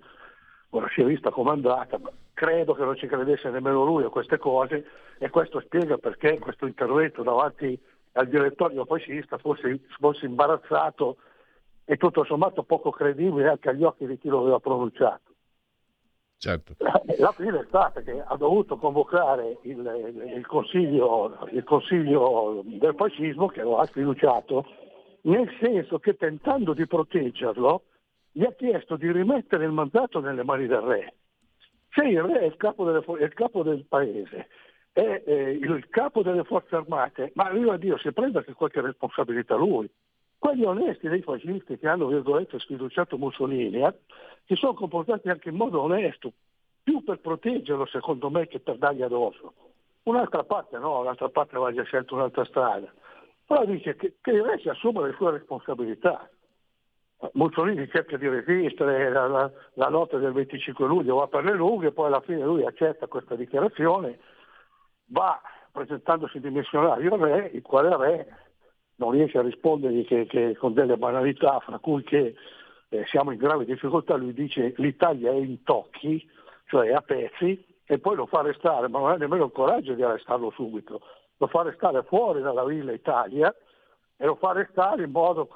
Ora si è vista come è andata, credo che non ci credesse nemmeno lui a queste cose e questo spiega perché questo intervento davanti al direttorio fascista fosse, fosse imbarazzato e tutto sommato poco credibile anche agli occhi di chi lo aveva pronunciato. Certo. La fine è stata che ha dovuto convocare il, il, il, consiglio, il consiglio del fascismo che lo ha sfiduciato, nel senso che tentando di proteggerlo gli ha chiesto di rimettere il mandato nelle mani del re. Se il re è il capo, delle, è il capo del paese, è eh, il capo delle forze armate, ma viva Dio, si prenda anche qualche responsabilità lui. Quelli onesti dei fascisti che hanno, virgolette, sfiduciato Mussolini, eh, si sono comportati anche in modo onesto, più per proteggerlo secondo me che per dargli addosso. Un'altra parte no, l'altra parte aveva già scelto un'altra strada. Però dice che, che il re si assuma le sue responsabilità Mussolini cerca di resistere, la, la, la, notte del 25 luglio va per le lunghe, poi alla fine lui accetta questa dichiarazione, va presentandosi dimissionario al re, il quale re non riesce a rispondergli che, che con delle banalità, fra cui che eh, siamo in grave difficoltà, lui dice l'Italia è in tocchi, cioè a pezzi, e poi lo fa arrestare, ma non ha nemmeno il coraggio di arrestarlo subito, lo fa arrestare fuori dalla Villa Italia e lo fa arrestare in modo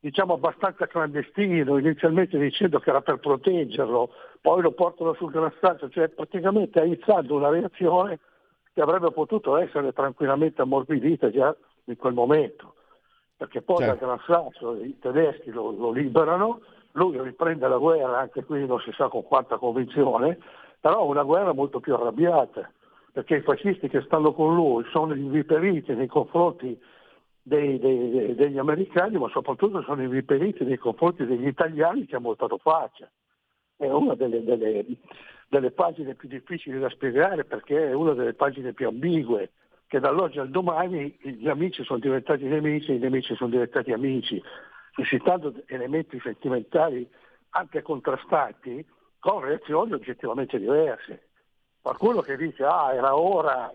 diciamo abbastanza clandestino, inizialmente dicendo che era per proteggerlo, poi lo portano sul Gran Sasso, cioè praticamente ha iniziato una reazione che avrebbe potuto essere tranquillamente ammorbidita già in quel momento, perché poi certo. dal Gran Sasso i tedeschi lo, lo liberano, lui riprende la guerra, anche qui non si sa con quanta convinzione, però una guerra molto più arrabbiata, perché i fascisti che stanno con lui sono inviperiti nei confronti dei, dei, degli americani, ma soprattutto sono inviperiti nei confronti degli italiani che hanno voltato faccia. È una delle, delle, delle, pagine più difficili da spiegare perché è una delle pagine più ambigue, che dall'oggi al domani gli amici sono diventati nemici e i nemici sono diventati amici, suscitando elementi sentimentali anche contrastati con reazioni oggettivamente diverse. Qualcuno che dice ah era ora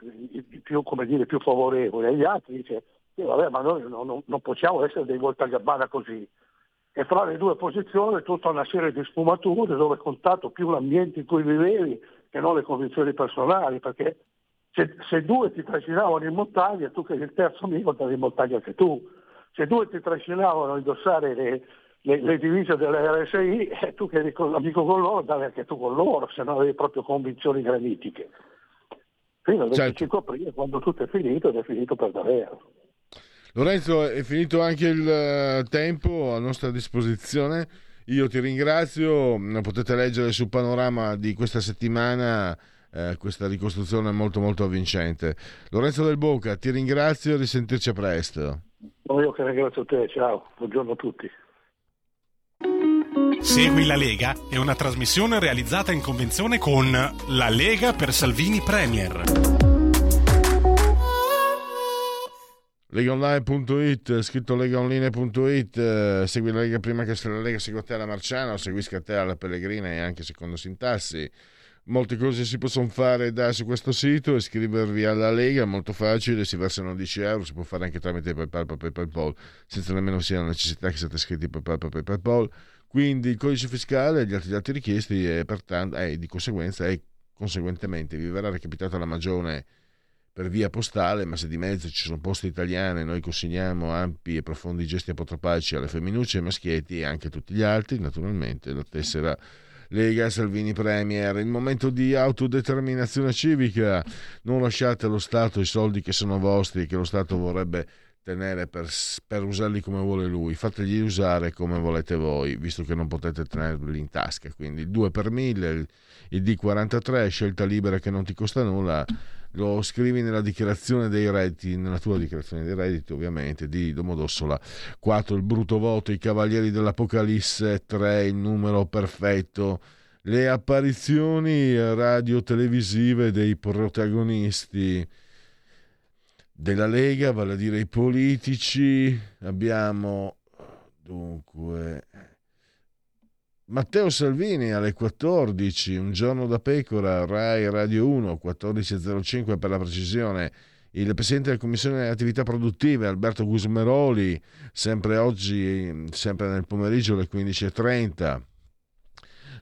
più, dire, più favorevole, e gli altri dice sì, vabbè, ma noi non, non, possiamo essere dei voltagabbana così. E fra le due posizioni tutta una serie di sfumature dove è contato più l'ambiente in cui vivevi che non le condizioni personali, perché se, se due ti trascinavano in montagna, tu che eri il terzo amico andavi in montagna anche tu. Se due ti trascinavano a indossare le, le, le divise delle RSI, eh, tu che eri con, amico con loro andavi anche tu con loro, se non avevi proprio convinzioni granitiche. Fino al 25 certo. aprile, quando tutto è finito, ed è finito per davvero. Lorenzo, è finito anche il eh, tempo a nostra disposizione. Io ti ringrazio, potete leggere sul panorama di questa settimana eh, questa ricostruzione molto molto avvincente. Lorenzo Del Boca, ti ringrazio e risentirci a presto. io che ringrazio te, ciao, buongiorno a tutti. Segui la Lega è una trasmissione realizzata in convenzione con La Lega per Salvini Premier. legaonline.it, scritto legaonline.it, eh, segui la Lega prima che la Lega segua te alla Marciana o seguisca te alla Pellegrina e anche secondo sintassi. Molte cose si possono fare da su questo sito, iscrivervi alla Lega, molto facile, si versano 10 euro, si può fare anche tramite PayPal o PayPal, senza nemmeno sia la necessità che siate iscritti PayPal o PayPal. Quindi il codice fiscale e gli altri dati richiesti e pertanto, eh, di conseguenza e conseguentemente vi verrà recapitata la magione per via postale, ma se di mezzo ci sono poste italiane, noi consegniamo ampi e profondi gesti apotropaici alle femminucce, ai maschietti e anche a tutti gli altri, naturalmente la tessera Lega Salvini Premier. Il momento di autodeterminazione civica, non lasciate allo Stato i soldi che sono vostri e che lo Stato vorrebbe tenere per, per, usarli come vuole lui, fategli usare come volete voi, visto che non potete tenerli in tasca. Quindi il 2 per 1000, il, il D43, scelta libera che non ti costa nulla lo scrivi nella dichiarazione dei redditi, nella tua dichiarazione dei redditi ovviamente, di Domodossola 4 il brutto voto, i cavalieri dell'Apocalisse 3 il numero perfetto, le apparizioni radio-televisive dei protagonisti della Lega, vale a dire i politici, abbiamo dunque Matteo Salvini alle 14, un giorno da pecora, Rai Radio 1, 14.05 per la precisione. Il presidente della Commissione Attività Produttive, Alberto Gusmeroli, sempre oggi, sempre nel pomeriggio alle 15.30.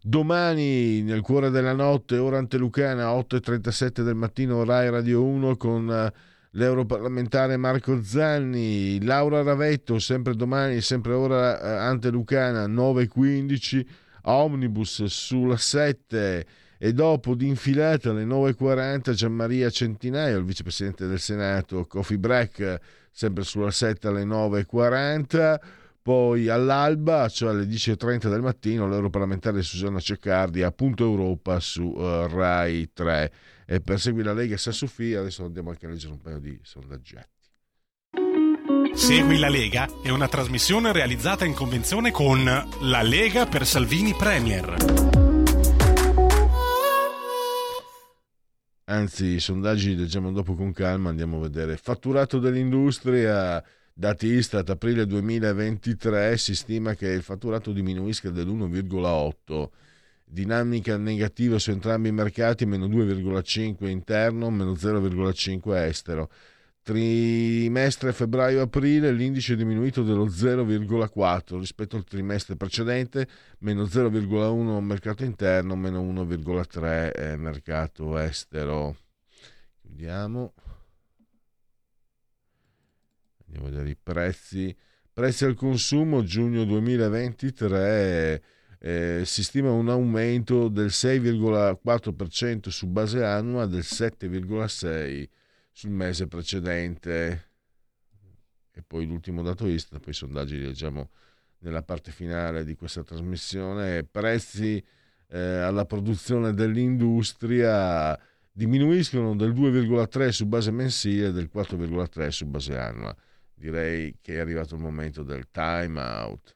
Domani, nel cuore della notte, ora antelucana, 8.37 del mattino, Rai Radio 1 con l'europarlamentare Marco Zanni, Laura Ravetto, sempre domani, sempre ora eh, ante Lucana 9.15, Omnibus sulla 7 e dopo di infilata alle 9.40 Gianmaria Centinaio, il vicepresidente del Senato, Coffee Break sempre sulla 7 alle 9.40 poi all'alba, cioè alle 10.30 del mattino, l'europarlamentare Susanna Ceccardi a Punto Europa su uh, Rai 3 e per seguire la Lega sa Sofia adesso andiamo anche a leggere un paio di sondaggetti. Segui la Lega è una trasmissione realizzata in convenzione con La Lega per Salvini Premier. Anzi, i sondaggi li leggiamo dopo con calma, andiamo a vedere. Fatturato dell'industria Dati Istat aprile 2023 si stima che il fatturato diminuisca dell'1,8 dinamica negativa su entrambi i mercati, meno 2,5 interno, meno 0,5 estero. Trimestre febbraio-aprile l'indice è diminuito dello 0,4 rispetto al trimestre precedente, meno 0,1 mercato interno, meno 1,3 mercato estero. Chiudiamo. Andiamo a vedere i prezzi. Prezzi al consumo giugno 2023 eh, si stima un aumento del 6,4% su base annua, del 7,6% sul mese precedente. E poi l'ultimo dato Istat, poi i sondaggi li leggiamo nella parte finale di questa trasmissione, prezzi eh, alla produzione dell'industria diminuiscono del 2,3 su base mensile e del 4,3 su base annua. Direi che è arrivato il momento del time out.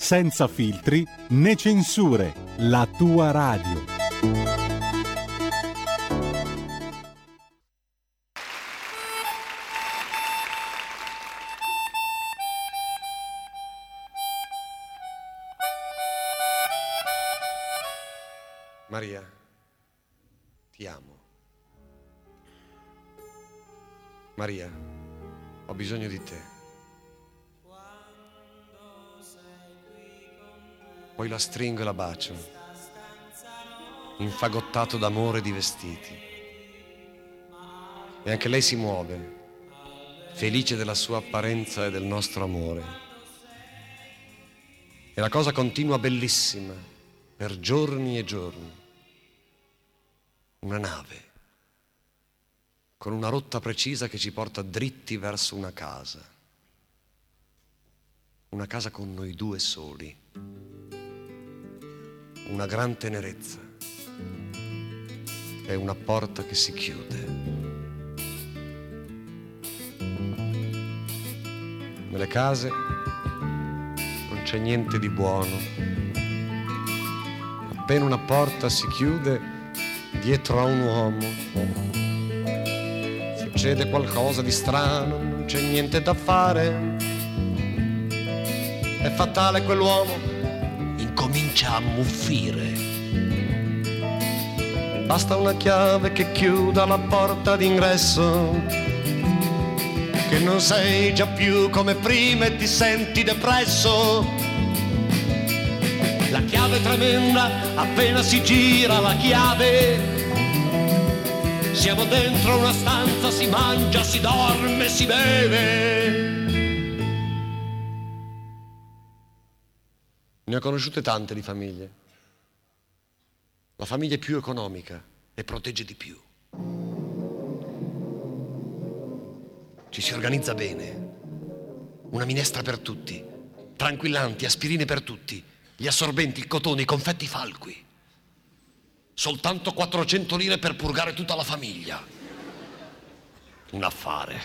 senza filtri né censure, la tua radio. Maria, ti amo. Maria, ho bisogno di te. Poi la stringo e la bacio, infagottato d'amore di vestiti. E anche lei si muove, felice della sua apparenza e del nostro amore. E la cosa continua bellissima per giorni e giorni. Una nave con una rotta precisa che ci porta dritti verso una casa. Una casa con noi due soli. Una gran tenerezza. E una porta che si chiude. Nelle case non c'è niente di buono. Appena una porta si chiude, dietro a un uomo succede qualcosa di strano, non c'è niente da fare. È fatale quell'uomo, incomincia a muffire. Basta una chiave che chiuda la porta d'ingresso, che non sei già più come prima e ti senti depresso. La chiave tremenda, appena si gira la chiave, siamo dentro una stanza, si mangia, si dorme, si beve. Ne ho conosciute tante di famiglie. La famiglia è più economica e protegge di più. Ci si organizza bene. Una minestra per tutti, tranquillanti, aspirine per tutti, gli assorbenti, il cotone, i confetti falqui. Soltanto 400 lire per purgare tutta la famiglia. Un affare.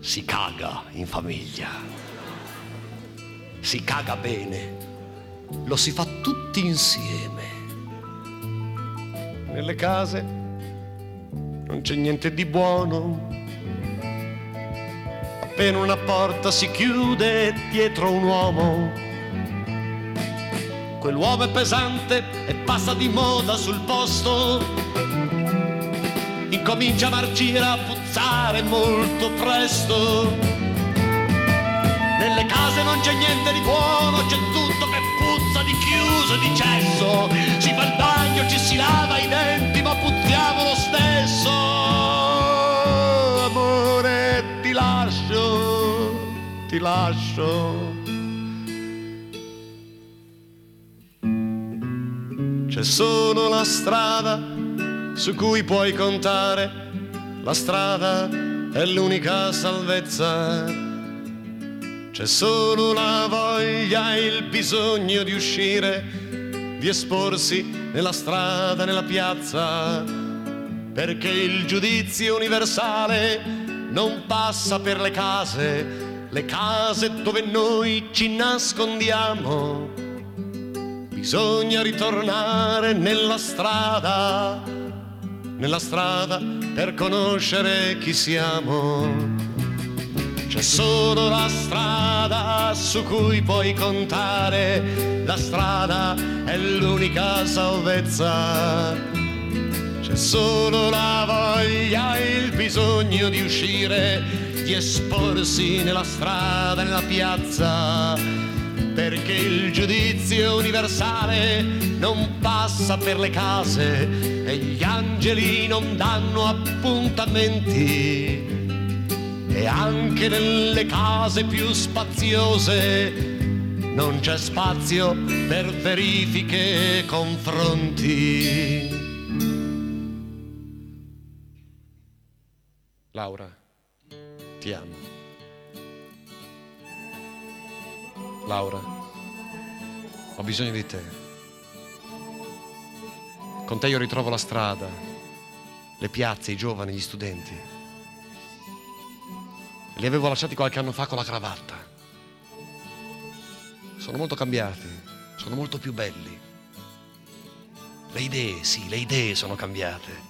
Si caga in famiglia. Si caga bene. Lo si fa tutti insieme. Nelle case non c'è niente di buono. Appena una porta si chiude dietro un uomo quell'uomo è pesante e passa di moda sul posto. Incomincia a marcire, a puzzare molto presto. Nelle case non c'è niente di buono, c'è tutto che puzza di chiuso e di cesso. Si fa il bagno, ci si lava i denti, ma puzziamo lo stesso. Amore, ti lascio, ti lascio. C'è solo la strada su cui puoi contare, la strada è l'unica salvezza. C'è solo la voglia e il bisogno di uscire, di esporsi nella strada, nella piazza, perché il giudizio universale non passa per le case, le case dove noi ci nascondiamo. Bisogna ritornare nella strada, nella strada per conoscere chi siamo. C'è solo la strada su cui puoi contare, la strada è l'unica salvezza. C'è solo la voglia e il bisogno di uscire, di esporsi nella strada, nella piazza, perché il giudizio universale non passa per le case e gli angeli non danno appuntamenti e anche nelle case più spaziose non c'è spazio per verifiche e confronti. Laura, ti amo. Laura, ho bisogno di te. Con te io ritrovo la strada, le piazze, i giovani, gli studenti. Li avevo lasciati qualche anno fa con la cravatta. Sono molto cambiati, sono molto più belli. Le idee, sì, le idee sono cambiate.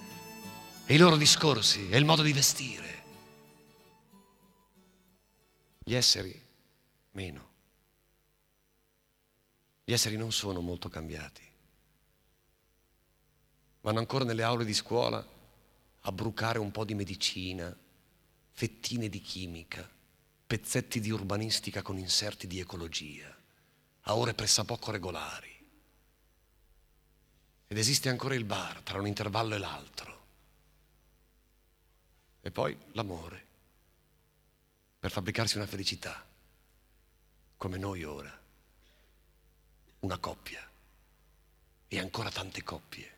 E i loro discorsi, e il modo di vestire. Gli esseri, meno. Gli esseri non sono molto cambiati. Vanno ancora nelle aule di scuola a brucare un po' di medicina, fettine di chimica, pezzetti di urbanistica con inserti di ecologia, a ore pressappoco regolari. Ed esiste ancora il bar tra un intervallo e l'altro. E poi l'amore, per fabbricarsi una felicità, come noi ora. Una coppia e ancora tante coppie.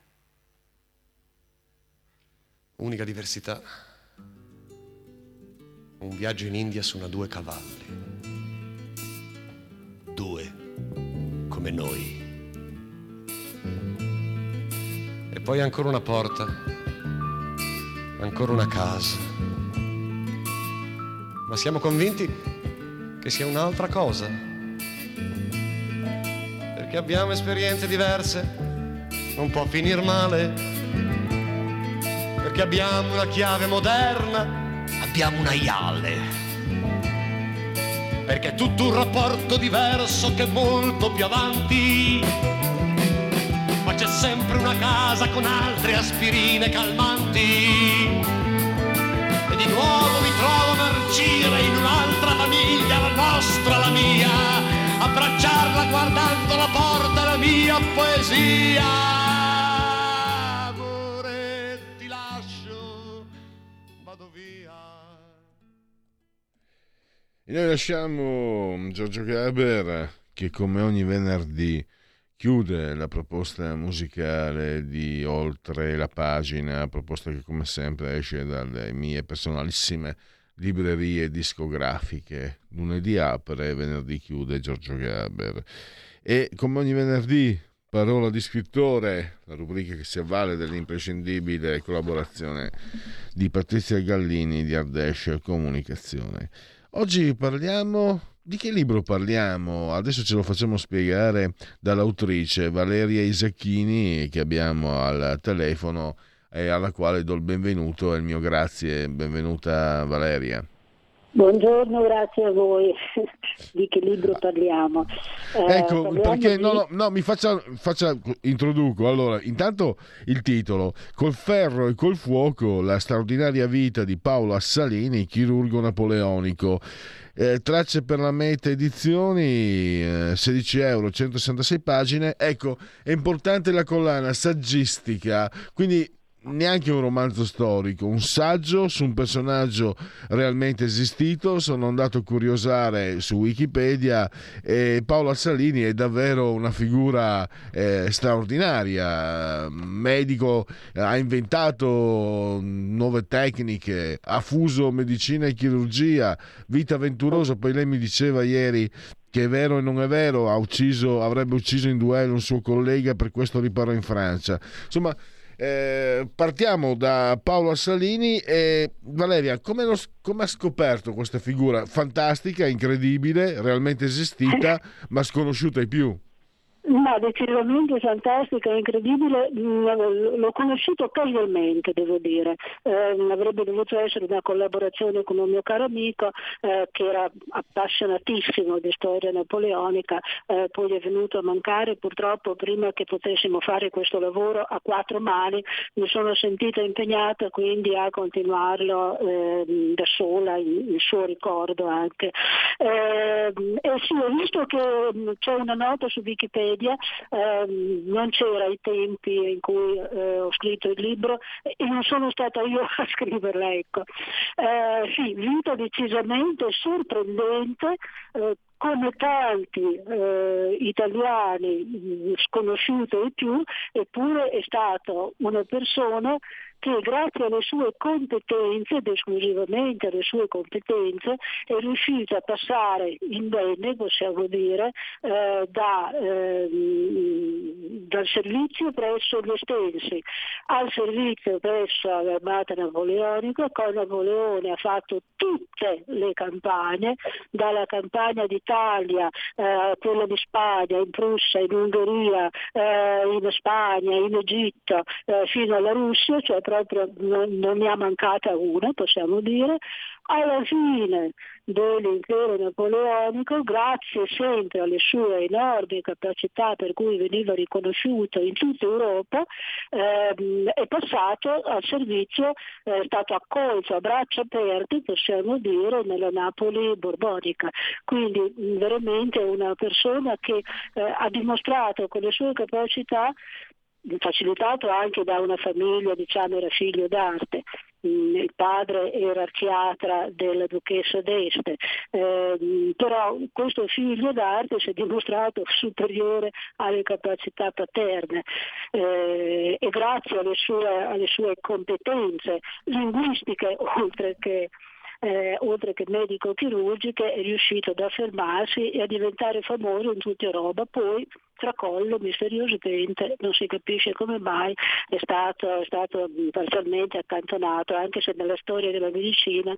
Unica diversità, un viaggio in India su una due cavalli. Due, come noi. E poi ancora una porta, ancora una casa. Ma siamo convinti che sia un'altra cosa. Perché abbiamo esperienze diverse, non può finire male perché abbiamo una chiave moderna, abbiamo una IALE. Perché è tutto un rapporto diverso che è molto più avanti. Ma c'è sempre una casa con altre aspirine calmanti. E di nuovo mi trovo a marcire in un'altra famiglia, la nostra, la mia, abbracciarla guardando la porta, la mia poesia. E noi lasciamo Giorgio Gaber che come ogni venerdì chiude la proposta musicale di Oltre la pagina, proposta che come sempre esce dalle mie personalissime librerie discografiche. Lunedì apre, venerdì chiude Giorgio Gaber. E come ogni venerdì, parola di scrittore, la rubrica che si avvale dell'imprescindibile collaborazione di Patrizia Gallini di Ardèche Comunicazione. Oggi parliamo di che libro parliamo? Adesso ce lo facciamo spiegare dall'autrice Valeria Isacchini che abbiamo al telefono e alla quale do il benvenuto e il mio grazie. Benvenuta Valeria. Buongiorno, grazie a voi. Di che libro parliamo? Eh, ecco, perché di... no, no, no, mi faccia, faccia, introduco. Allora, intanto il titolo: Col ferro e col fuoco, la straordinaria vita di Paolo Assalini, chirurgo napoleonico. eh, Tracce per la Meta Edizioni, eh, 16 euro, 166 pagine. Ecco, è importante la collana saggistica, quindi neanche un romanzo storico, un saggio su un personaggio realmente esistito. Sono andato a curiosare su Wikipedia e Paolo Assalini è davvero una figura eh, straordinaria. Medico, ha inventato nuove tecniche, ha fuso medicina e chirurgia, vita avventurosa. Poi lei mi diceva ieri che è vero e non è vero, ucciso, avrebbe ucciso in duello un suo collega, per questo riparò in Francia. Insomma, eh, partiamo da Paolo Assalini e Valeria, come, lo, come ha scoperto questa figura fantastica, incredibile, realmente esistita, ma sconosciuta ai più? Ma decisamente fantastica, incredibile, mm, l'ho conosciuto casualmente devo dire, eh, avrebbe dovuto essere una collaborazione con un mio caro amico eh, che era appassionatissimo di storia napoleonica, eh, poi è venuto a mancare purtroppo prima che potessimo fare questo lavoro a quattro mani, mi sono sentita impegnata quindi a continuarlo ehm, da sola, il, suo ricordo anche. Ehm, e sì, ho visto che mm, c'è una nota su Wikipedia Wikipedia, ehm, non c'era ai tempi in cui eh, ho scritto il libro e non sono stata io a scriverla. Ecco. Eh, sì, vita decisamente sorprendente. Eh, come tanti eh, italiani sconosciuti e più, eppure è stato una persona che grazie alle sue competenze, ed esclusivamente alle sue competenze, è riuscito a passare indenne, possiamo dire, eh, da, eh, dal servizio presso gli estensi al servizio presso l'armata napoleonica. Con Napoleone ha fatto tutte le campagne, dalla campagna d'Italia eh, a quella di Spagna, in Prussia, in Ungheria, eh, in Spagna, in Egitto, eh, fino alla Russia, cioè proprio non, ne ha mancata una, possiamo dire, alla fine dell'impero napoleonico, grazie sempre alle sue enormi capacità per cui veniva riconosciuto in tutta Europa, ehm, è passato al servizio, è stato accolto a braccia aperte, possiamo dire, nella Napoli borbonica. Quindi veramente una persona che eh, ha dimostrato con le sue capacità facilitato anche da una famiglia, diciamo, era figlio d'arte. Mm, il padre era archiatra della duchessa d'Este, eh, però questo figlio d'arte si è dimostrato superiore alle capacità paterne eh, e grazie alle sue, alle sue competenze linguistiche oltre che eh, oltre che medico-chirurgiche, è riuscito ad affermarsi e a diventare famoso in tutta Europa. Poi tracollo misteriosamente, non si capisce come mai, è stato, è stato parzialmente accantonato, anche se nella storia della medicina,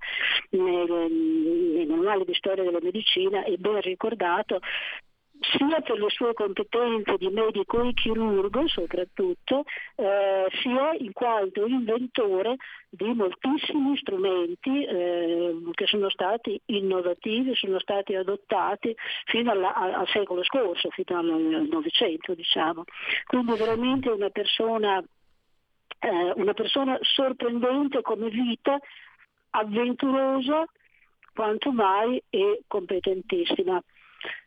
nei, nei manuali di storia della medicina è ben ricordato sia per le sue competenze di medico e chirurgo soprattutto, eh, sia in quanto inventore di moltissimi strumenti eh, che sono stati innovativi, sono stati adottati fino alla, al secolo scorso, fino al Novecento diciamo. Quindi veramente una persona, eh, una persona sorprendente come vita, avventurosa quanto mai e competentissima.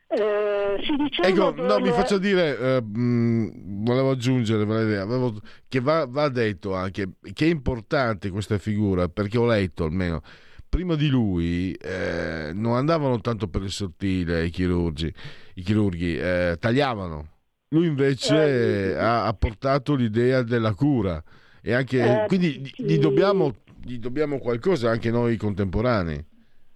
Eh, ecco, del... no, mi faccio dire, eh, mh, volevo aggiungere Valeria, avevo, che va, va, detto anche che è importante questa figura perché ho letto almeno prima di lui eh, non andavano tanto per il sottile i chirurgi, i chirurghi eh, tagliavano. Lui invece eh, ha, ha, portato l'idea della cura e anche eh, quindi gli dobbiamo, gli dobbiamo qualcosa anche noi contemporanei.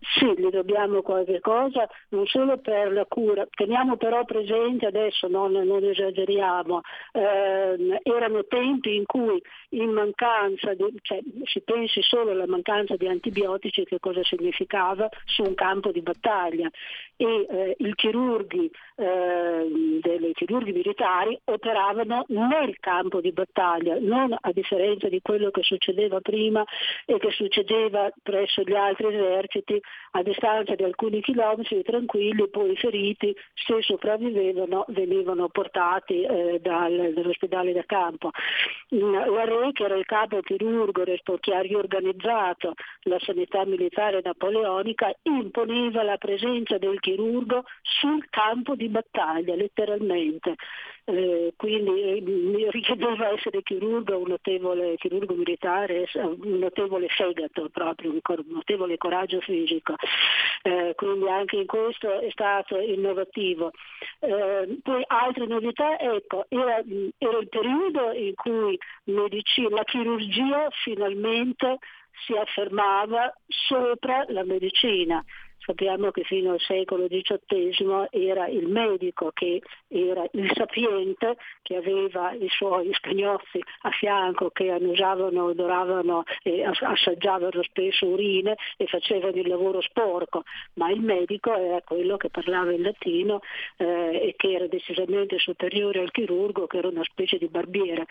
Sì, gli dobbiamo qualche cosa, non solo per la cura, teniamo però presente, adesso non, non esageriamo, ehm, erano tempi in cui in mancanza, di, cioè, si pensi solo alla mancanza di antibiotici che cosa significava? Su un campo di battaglia. E eh, i chirurghi, eh, chirurghi militari operavano nel campo di battaglia, non a differenza di quello che succedeva prima e che succedeva presso gli altri eserciti a distanza di alcuni chilometri tranquilli, poi i feriti, se sopravvivevano, venivano portati eh, dal, dall'ospedale da campo. Mm, Re, che era il capo chirurgo che ha riorganizzato la sanità militare napoleonica, imponeva la presenza del chirurgo sul campo di battaglia, letteralmente. Eh, quindi eh, richiedeva essere chirurgo, un notevole chirurgo militare, un notevole fegato proprio, un, notevole coraggio fisico. Eh, quindi anche in questo è stato innovativo. Eh, poi altre novità, ecco, era, era il periodo in cui medicina, la chirurgia finalmente si affermava sopra la medicina. Sappiamo che fino al secolo XVIII era il medico che era il sapiente che aveva i suoi spagnozzi a fianco che annusavano, odoravano e assaggiavano spesso urine e facevano il lavoro sporco, ma il medico era quello che parlava in latino eh, e che era decisamente superiore al chirurgo che era una specie di barbiere.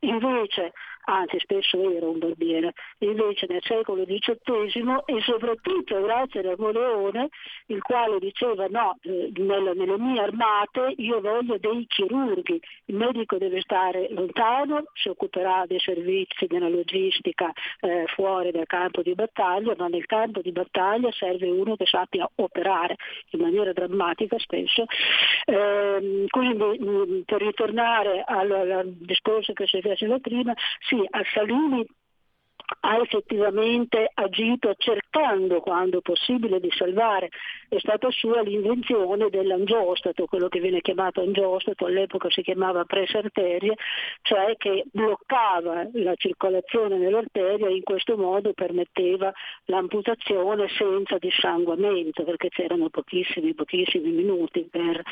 Invece anzi spesso era un barbiere, invece nel secolo XVIII e soprattutto grazie a Napoleone, il quale diceva no, eh, nelle, nelle mie armate io voglio dei chirurghi, il medico deve stare lontano, si occuperà dei servizi, della logistica eh, fuori dal campo di battaglia, ma nel campo di battaglia serve uno che sappia operare in maniera drammatica spesso. Eh, quindi mh, per ritornare al, al discorso che si faceva prima, si sì, a Salini ha effettivamente agito cercando quando possibile di salvare. È stata sua l'invenzione dell'angiostato, quello che viene chiamato angiostato, all'epoca si chiamava presa arterie, cioè che bloccava la circolazione nell'arteria e in questo modo permetteva l'amputazione senza dissanguamento, perché c'erano pochissimi, pochissimi minuti per,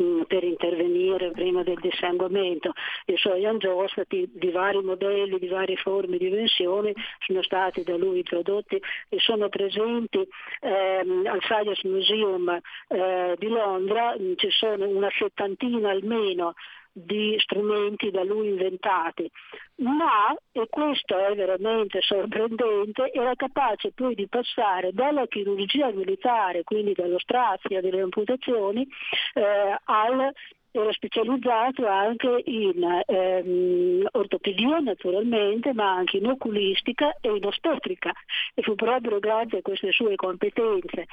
mm, per intervenire prima del dissanguamento. I suoi angiostati di vari modelli, di varie forme, dimensioni sono stati da lui introdotti e sono presenti ehm, al Science Museum eh, di Londra, ci sono una settantina almeno di strumenti da lui inventati, ma, e questo è veramente sorprendente, era capace poi di passare dalla chirurgia militare, quindi dallo strazio delle amputazioni, eh, al era specializzato anche in ehm, ortopedia naturalmente, ma anche in oculistica e in ostetrica. E fu proprio grazie a queste sue competenze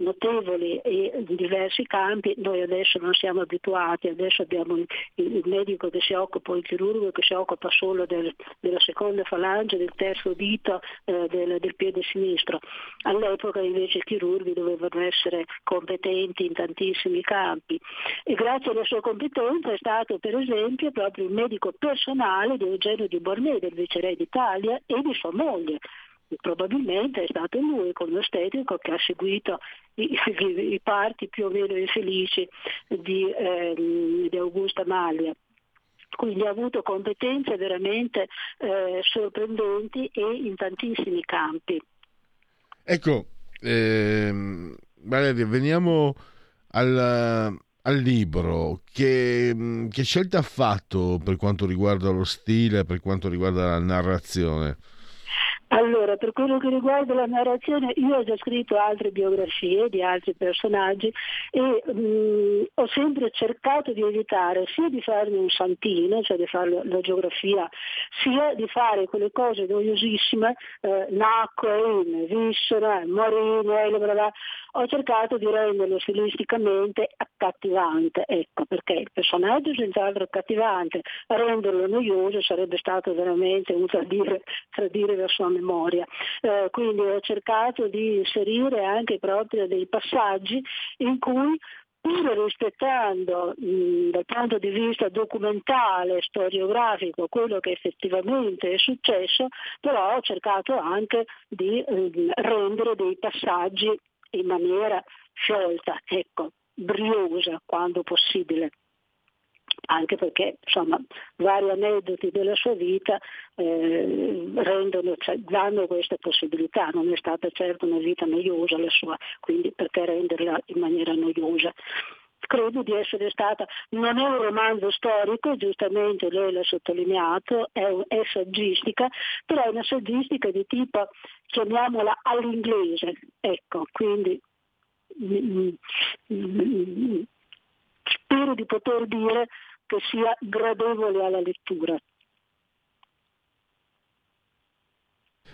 notevoli e in diversi campi, noi adesso non siamo abituati, adesso abbiamo il, medico che si occupa, il chirurgo che si occupa solo del, della seconda falange, del terzo dito eh, del, del, piede sinistro. All'epoca invece i chirurghi dovevano essere competenti in tantissimi campi e grazie alle sue competenze è stato per esempio proprio il medico personale di Eugenio di Bormè, del viceré d'Italia e di sua moglie probabilmente è stato lui con l'ostetico che ha seguito i, i, i parti più o meno infelici di, ehm, di Augusta Maglia quindi ha avuto competenze veramente eh, sorprendenti e in tantissimi campi. Ecco, ehm, Valeria, veniamo al, al libro. Che, che scelta ha fatto per quanto riguarda lo stile, per quanto riguarda la narrazione? Allora, per quello che riguarda la narrazione, io ho già scritto altre biografie di altri personaggi e mh, ho sempre cercato di evitare sia di farmi un santino, cioè di fare la geografia, sia di fare quelle cose noiosissime, eh, nacque, vissero, morì, bla bla ho cercato di renderlo stilisticamente accattivante, ecco perché il personaggio è senz'altro accattivante, renderlo noioso sarebbe stato veramente un tradire, tradire la sua memoria. Eh, quindi ho cercato di inserire anche proprio dei passaggi in cui pur rispettando mh, dal punto di vista documentale, storiografico, quello che effettivamente è successo, però ho cercato anche di mh, rendere dei passaggi in maniera sciolta, ecco, briosa quando possibile anche perché insomma, vari aneddoti della sua vita eh, rendono, cioè, danno questa possibilità, non è stata certo una vita noiosa la sua, quindi perché renderla in maniera noiosa. credo di essere stata, non è un romanzo storico, giustamente lei l'ha sottolineato, è, è saggistica, però è una saggistica di tipo, chiamiamola all'inglese, ecco, quindi mm, mm, mm, spero di poter dire che sia gradevole alla lettura.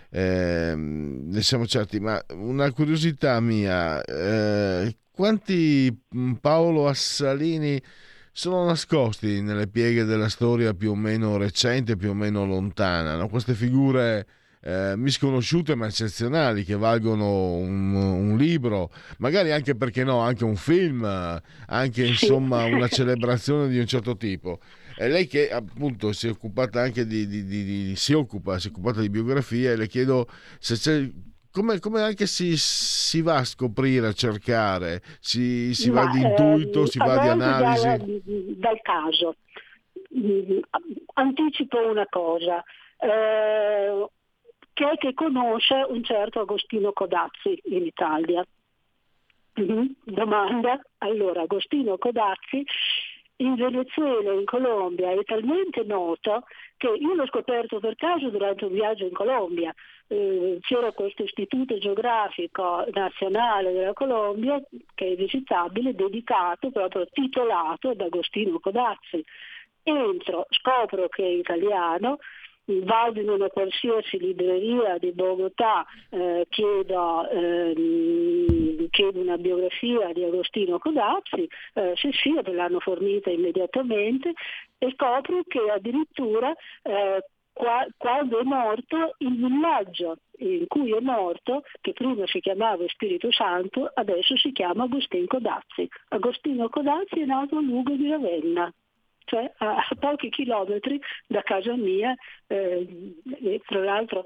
Eh, ne siamo certi, ma una curiosità mia, eh, quanti Paolo Assalini sono nascosti nelle pieghe della storia più o meno recente, più o meno lontana? No? Queste figure eh, misconosciute ma eccezionali che valgono un, un, libro, magari anche perché no, anche un film, anche insomma una celebrazione di un certo tipo. E lei che appunto si è occupata anche di, di, di, di si occupa, si è occupata di biografia le chiedo se c'è come, come, anche si, si, va a scoprire, a cercare? Si, si va di intuito, eh, si va di analisi? Dal, dal caso. Mm, anticipo una cosa. Eh, che è che conosce un certo Agostino Codazzi in Italia. Mm-hmm. Domanda? Allora, Agostino Codazzi in Venezuela in Colombia è talmente noto che io l'ho scoperto per caso durante un viaggio in Colombia. Eh, c'era questo istituto geografico nazionale della Colombia che è visitabile, dedicato, proprio titolato ad Agostino Codazzi. Entro, scopro che è italiano, vado in una qualsiasi libreria di Bogotà, eh, chiedo, eh, chiedo, una biografia di Agostino Codazzi, eh, sì sì, me l'hanno fornita immediatamente e scopro che addirittura eh, qua, quando è morto il villaggio in cui è morto, che prima si chiamava Spirito Santo, adesso si chiama Agostino Codazzi. Agostino Codazzi è nato a Lugo di Ravenna cioè a, pochi chilometri da casa mia, eh, e tra l'altro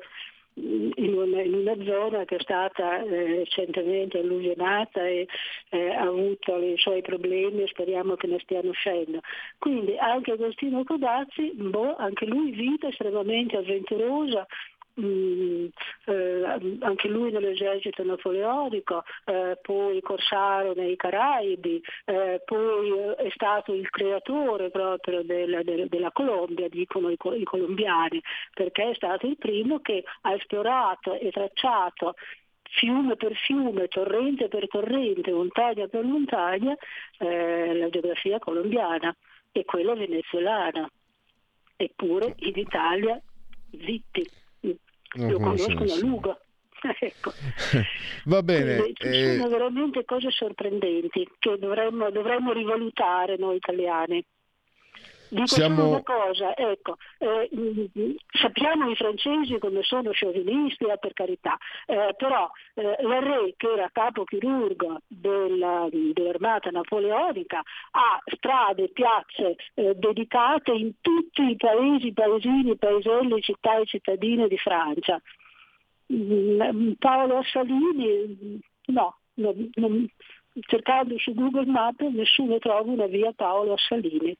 in una, in una, zona che è stata eh, recentemente alluvionata e eh, ha avuto i suoi problemi e speriamo che ne stiano uscendo. Quindi anche Agostino Codazzi, boh, anche lui vita estremamente avventurosa, Mm, eh, anche lui nell'esercito napoleonico, eh, poi corsaro nei Caraibi, eh, poi eh, è stato il creatore proprio del, del, della Colombia, dicono i, i colombiani, perché è stato il primo che ha esplorato e tracciato fiume per fiume, torrente per torrente, montagna per montagna, eh, la geografia colombiana e quella venezuelana. Eppure in Italia zitti lo conosco da Lugo. ecco. Va bene. Quindi, ci sono veramente cose sorprendenti che dovremmo, dovremmo rivalutare noi italiani. Dico Siamo... una cosa, ecco, eh, sappiamo i francesi come sono sciovinisti, eh, per carità, eh, però eh, re che era capo chirurgo della, dell'armata napoleonica ha strade, piazze eh, dedicate in tutti i paesi, paesini, paeselli, città e cittadine di Francia. Mm, Paolo Assalini, no, non, non, cercando su Google Maps nessuno trova una via Paolo Assalini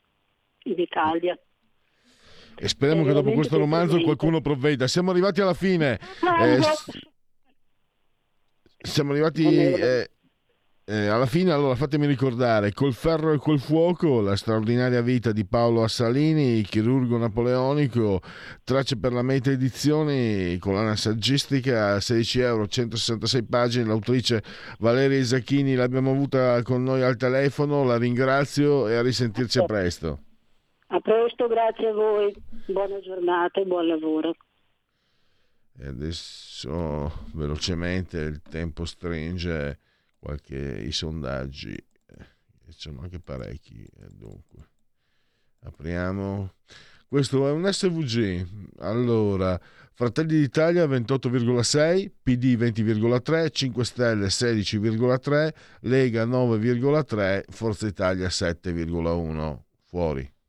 in Italia. E speriamo che dopo questo romanzo qualcuno provveda. Siamo arrivati alla fine. Eh, siamo arrivati eh, eh, alla fine. Allora fatemi ricordare: Col ferro e col fuoco, la straordinaria vita di Paolo Assalini, chirurgo napoleonico, tracce per la meta edizioni, collana saggistica, 16 euro, 166 pagine. L'autrice Valeria Isacchini l'abbiamo avuta con noi al telefono. La ringrazio e a risentirci a presto. A presto, grazie a voi, buona giornata e buon lavoro. E adesso velocemente il tempo stringe qualche, i sondaggi, eh, sono anche parecchi, eh, dunque apriamo. Questo è un SVG. Allora, Fratelli d'Italia 28,6, PD 20,3, 5 Stelle 16,3, Lega 9,3, Forza Italia 7,1. Fuori.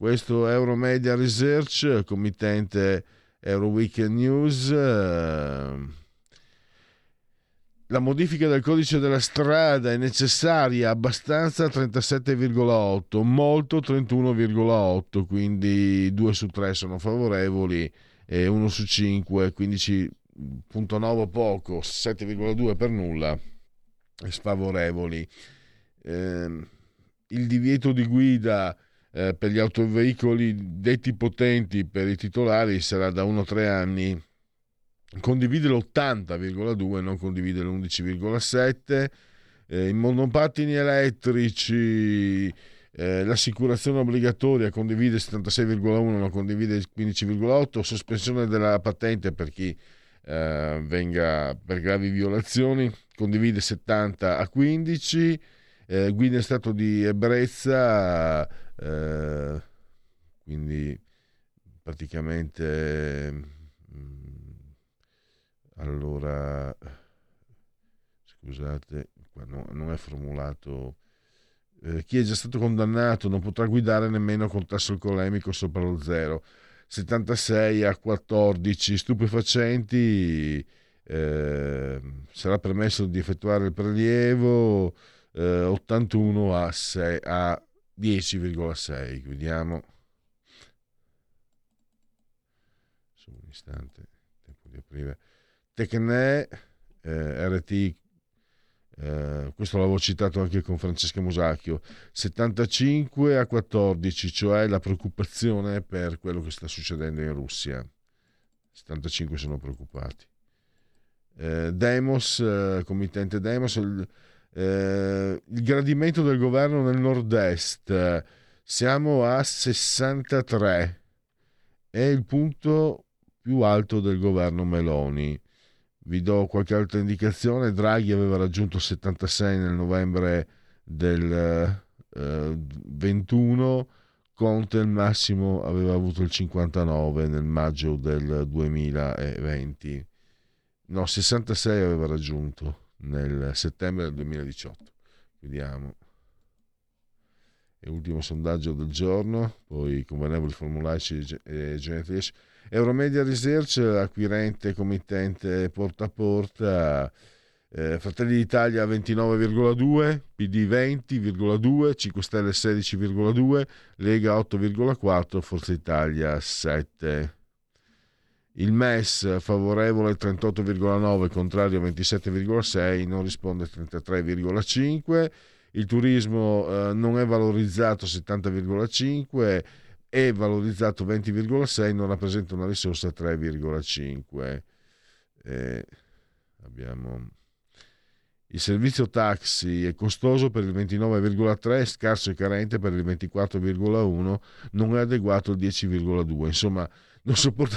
Questo Euromedia Research, committente Euroweekend News. Eh, la modifica del codice della strada è necessaria abbastanza 37,8, molto 31,8, quindi 2 su 3 sono favorevoli e 1 su 5, 15 punto nuovo poco, 7,2 per nulla, sfavorevoli. Eh, il divieto di guida eh, per gli autoveicoli detti potenti per i titolari sarà da 1-3 anni. Condivide l'80,2, non condivide l'11,7. Eh, I monopattini elettrici eh, l'assicurazione obbligatoria condivide 76,1 ma condivide 15,8 sospensione della patente per chi eh, venga per gravi violazioni condivide 70 a 15 eh, guida in stato di ebbrezza eh, quindi praticamente mm, allora scusate qua no, non è formulato eh, chi è già stato condannato non potrà guidare nemmeno con tasso alcolemico sopra lo zero. 76 a 14 stupefacenti eh, sarà permesso di effettuare il prelievo eh, 81 a, 6, a 10,6 vediamo su un istante tempo di aprire Tecne eh, RT eh, questo l'avevo citato anche con Francesca Musacchio, 75 a 14, cioè la preoccupazione per quello che sta succedendo in Russia. 75 sono preoccupati. Eh, Demos, eh, committente Demos, il, eh, il, gradimento del governo nel nord-est, siamo a 63, è il punto più alto del governo Meloni. Vi do qualche altra indicazione, Draghi aveva raggiunto 76 nel novembre del eh, 21, Conte il massimo aveva avuto il 59 nel maggio del 2020. No, 66 aveva raggiunto nel settembre del 2018. Vediamo. E ultimo sondaggio del giorno, poi convenevoli formulaici e genetrici. Euromedia Research, acquirente committente porta a porta, eh, Fratelli d'Italia 29,2, PD 20,2, 5 Stelle 16,2, Lega 8,4, Forza Italia 7. Il MES favorevole 38,9, contrario 27,6, non risponde 33,5. Il turismo eh, non è valorizzato 70,5 è valorizzato 20,6, non rappresenta una risorsa 3,5. Eh, abbiamo il servizio taxi è costoso per il 29,3, scarso e carente per il 24,1, non è adeguato al 10,2. Insomma, non sopporta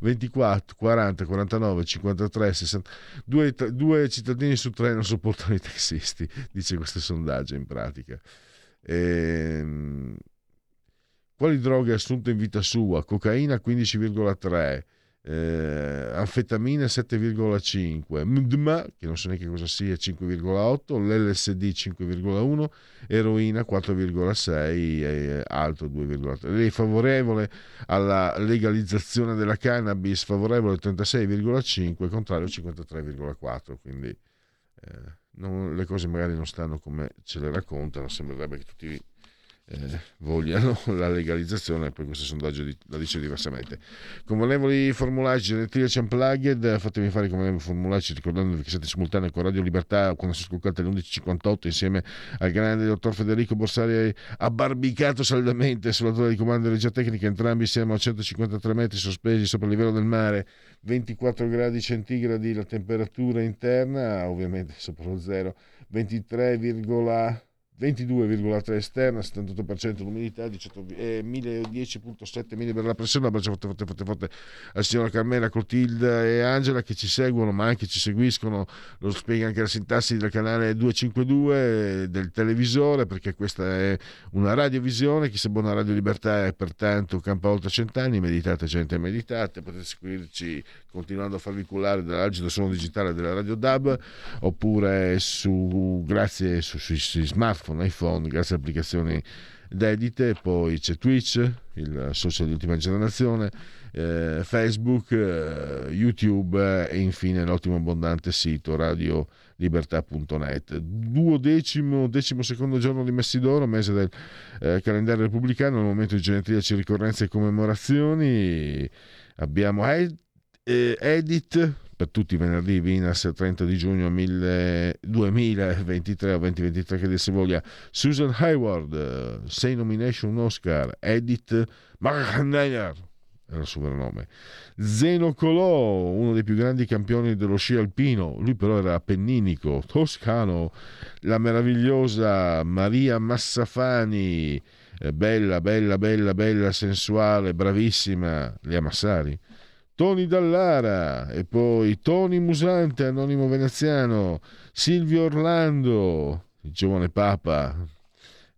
24, 40, 49, 53, 60. Due, due cittadini su tre non sopportano i taxisti, dice questo sondaggio in pratica. Ehm quali droghe assunte in vita sua? Cocaina 15,3, eh, anfetamina 7,5, MDMA, che non so neanche cosa sia, 5,8, l'LSD 5,1, eroina 4,6 e alto 2,3. Lei favorevole alla legalizzazione della cannabis, favorevole 36,5, contrario 53,4, quindi eh, non, le cose magari non stanno come ce le raccontano, sembrerebbe che tutti eh, vogliano la legalizzazione, poi questo sondaggio la dice diversamente. Convenevoli formulaici, genetriaci unplugged, fatemi fare i convenevoli formulaici ricordandovi che siete simultanei con Radio Libertà quando si ascoltate alle 11.58 insieme al grande dottor Federico Borsari abbarbicato saldamente sulla torre di comando di regia tecnica, entrambi siamo a 153 metri sospesi sopra il livello del mare, 24 gradi centigradi la temperatura interna, ovviamente sopra lo zero, 23, 22,3 esterna, 78% l'umidità, 18, eh, 1010.7 mm la pressione. Un abbraccio forte, forte, forte, forte al signora Carmela, Clotilde e Angela che ci seguono, ma anche ci seguiscono. Lo spiega anche la sintassi del canale 252 del televisore, perché questa è una radiovisione. Chi sa buona Radio Libertà è pertanto campa oltre cent'anni. Meditate, gente, meditate. Potete seguirci continuando a farvi cullare dall'agito suono digitale della Radio DAB oppure su, grazie su, sui, sui smartphone, iPhone, grazie a applicazioni dedite, poi c'è Twitch, il social di ultima generazione, eh, Facebook, eh, YouTube e infine l'ottimo abbondante sito radiolibertà.net. Duodecimo, decimo secondo giorno di Messidoro, mese del eh, calendario repubblicano, al momento di genetriaci, ricorrenze e commemorazioni. Abbiamo eh, Edith, per tutti i venerdì Vinas 30 di giugno 2023 o 2023 che si voglia. Susan Hayward 6 nomination Oscar. Edith Markneyer era il soprannome. Zeno Colò uno dei più grandi campioni dello sci alpino. Lui però era appenninico toscano. La meravigliosa Maria Massafani eh, bella bella bella bella sensuale bravissima. Lea Massari Tony Dallara e poi Tony Musante, anonimo veneziano, Silvio Orlando, il giovane Papa,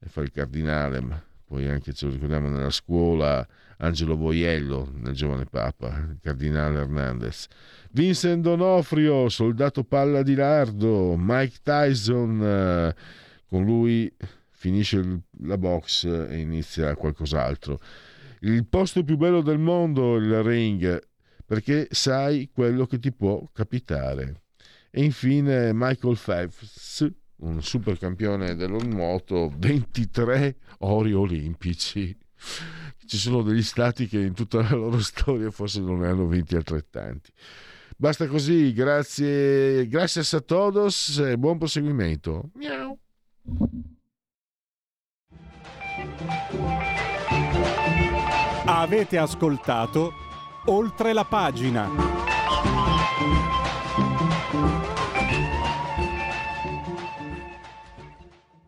e fa il cardinale, ma poi anche ce lo ricordiamo nella scuola, Angelo Boiello, nel giovane Papa, il cardinale Hernandez. Vincent Donofrio, soldato palla di lardo, Mike Tyson, eh, con lui finisce la box e inizia qualcos'altro. Il posto più bello del mondo, il ring, perché sai quello che ti può capitare. E infine Michael Phelps, un super campione dello nuoto, 23 ori olimpici. Ci sono degli stati che in tutta la loro storia forse non ne hanno vinti altrettanti. Basta così, grazie, grazie a todos e buon proseguimento. Miau. Avete ascoltato oltre la pagina.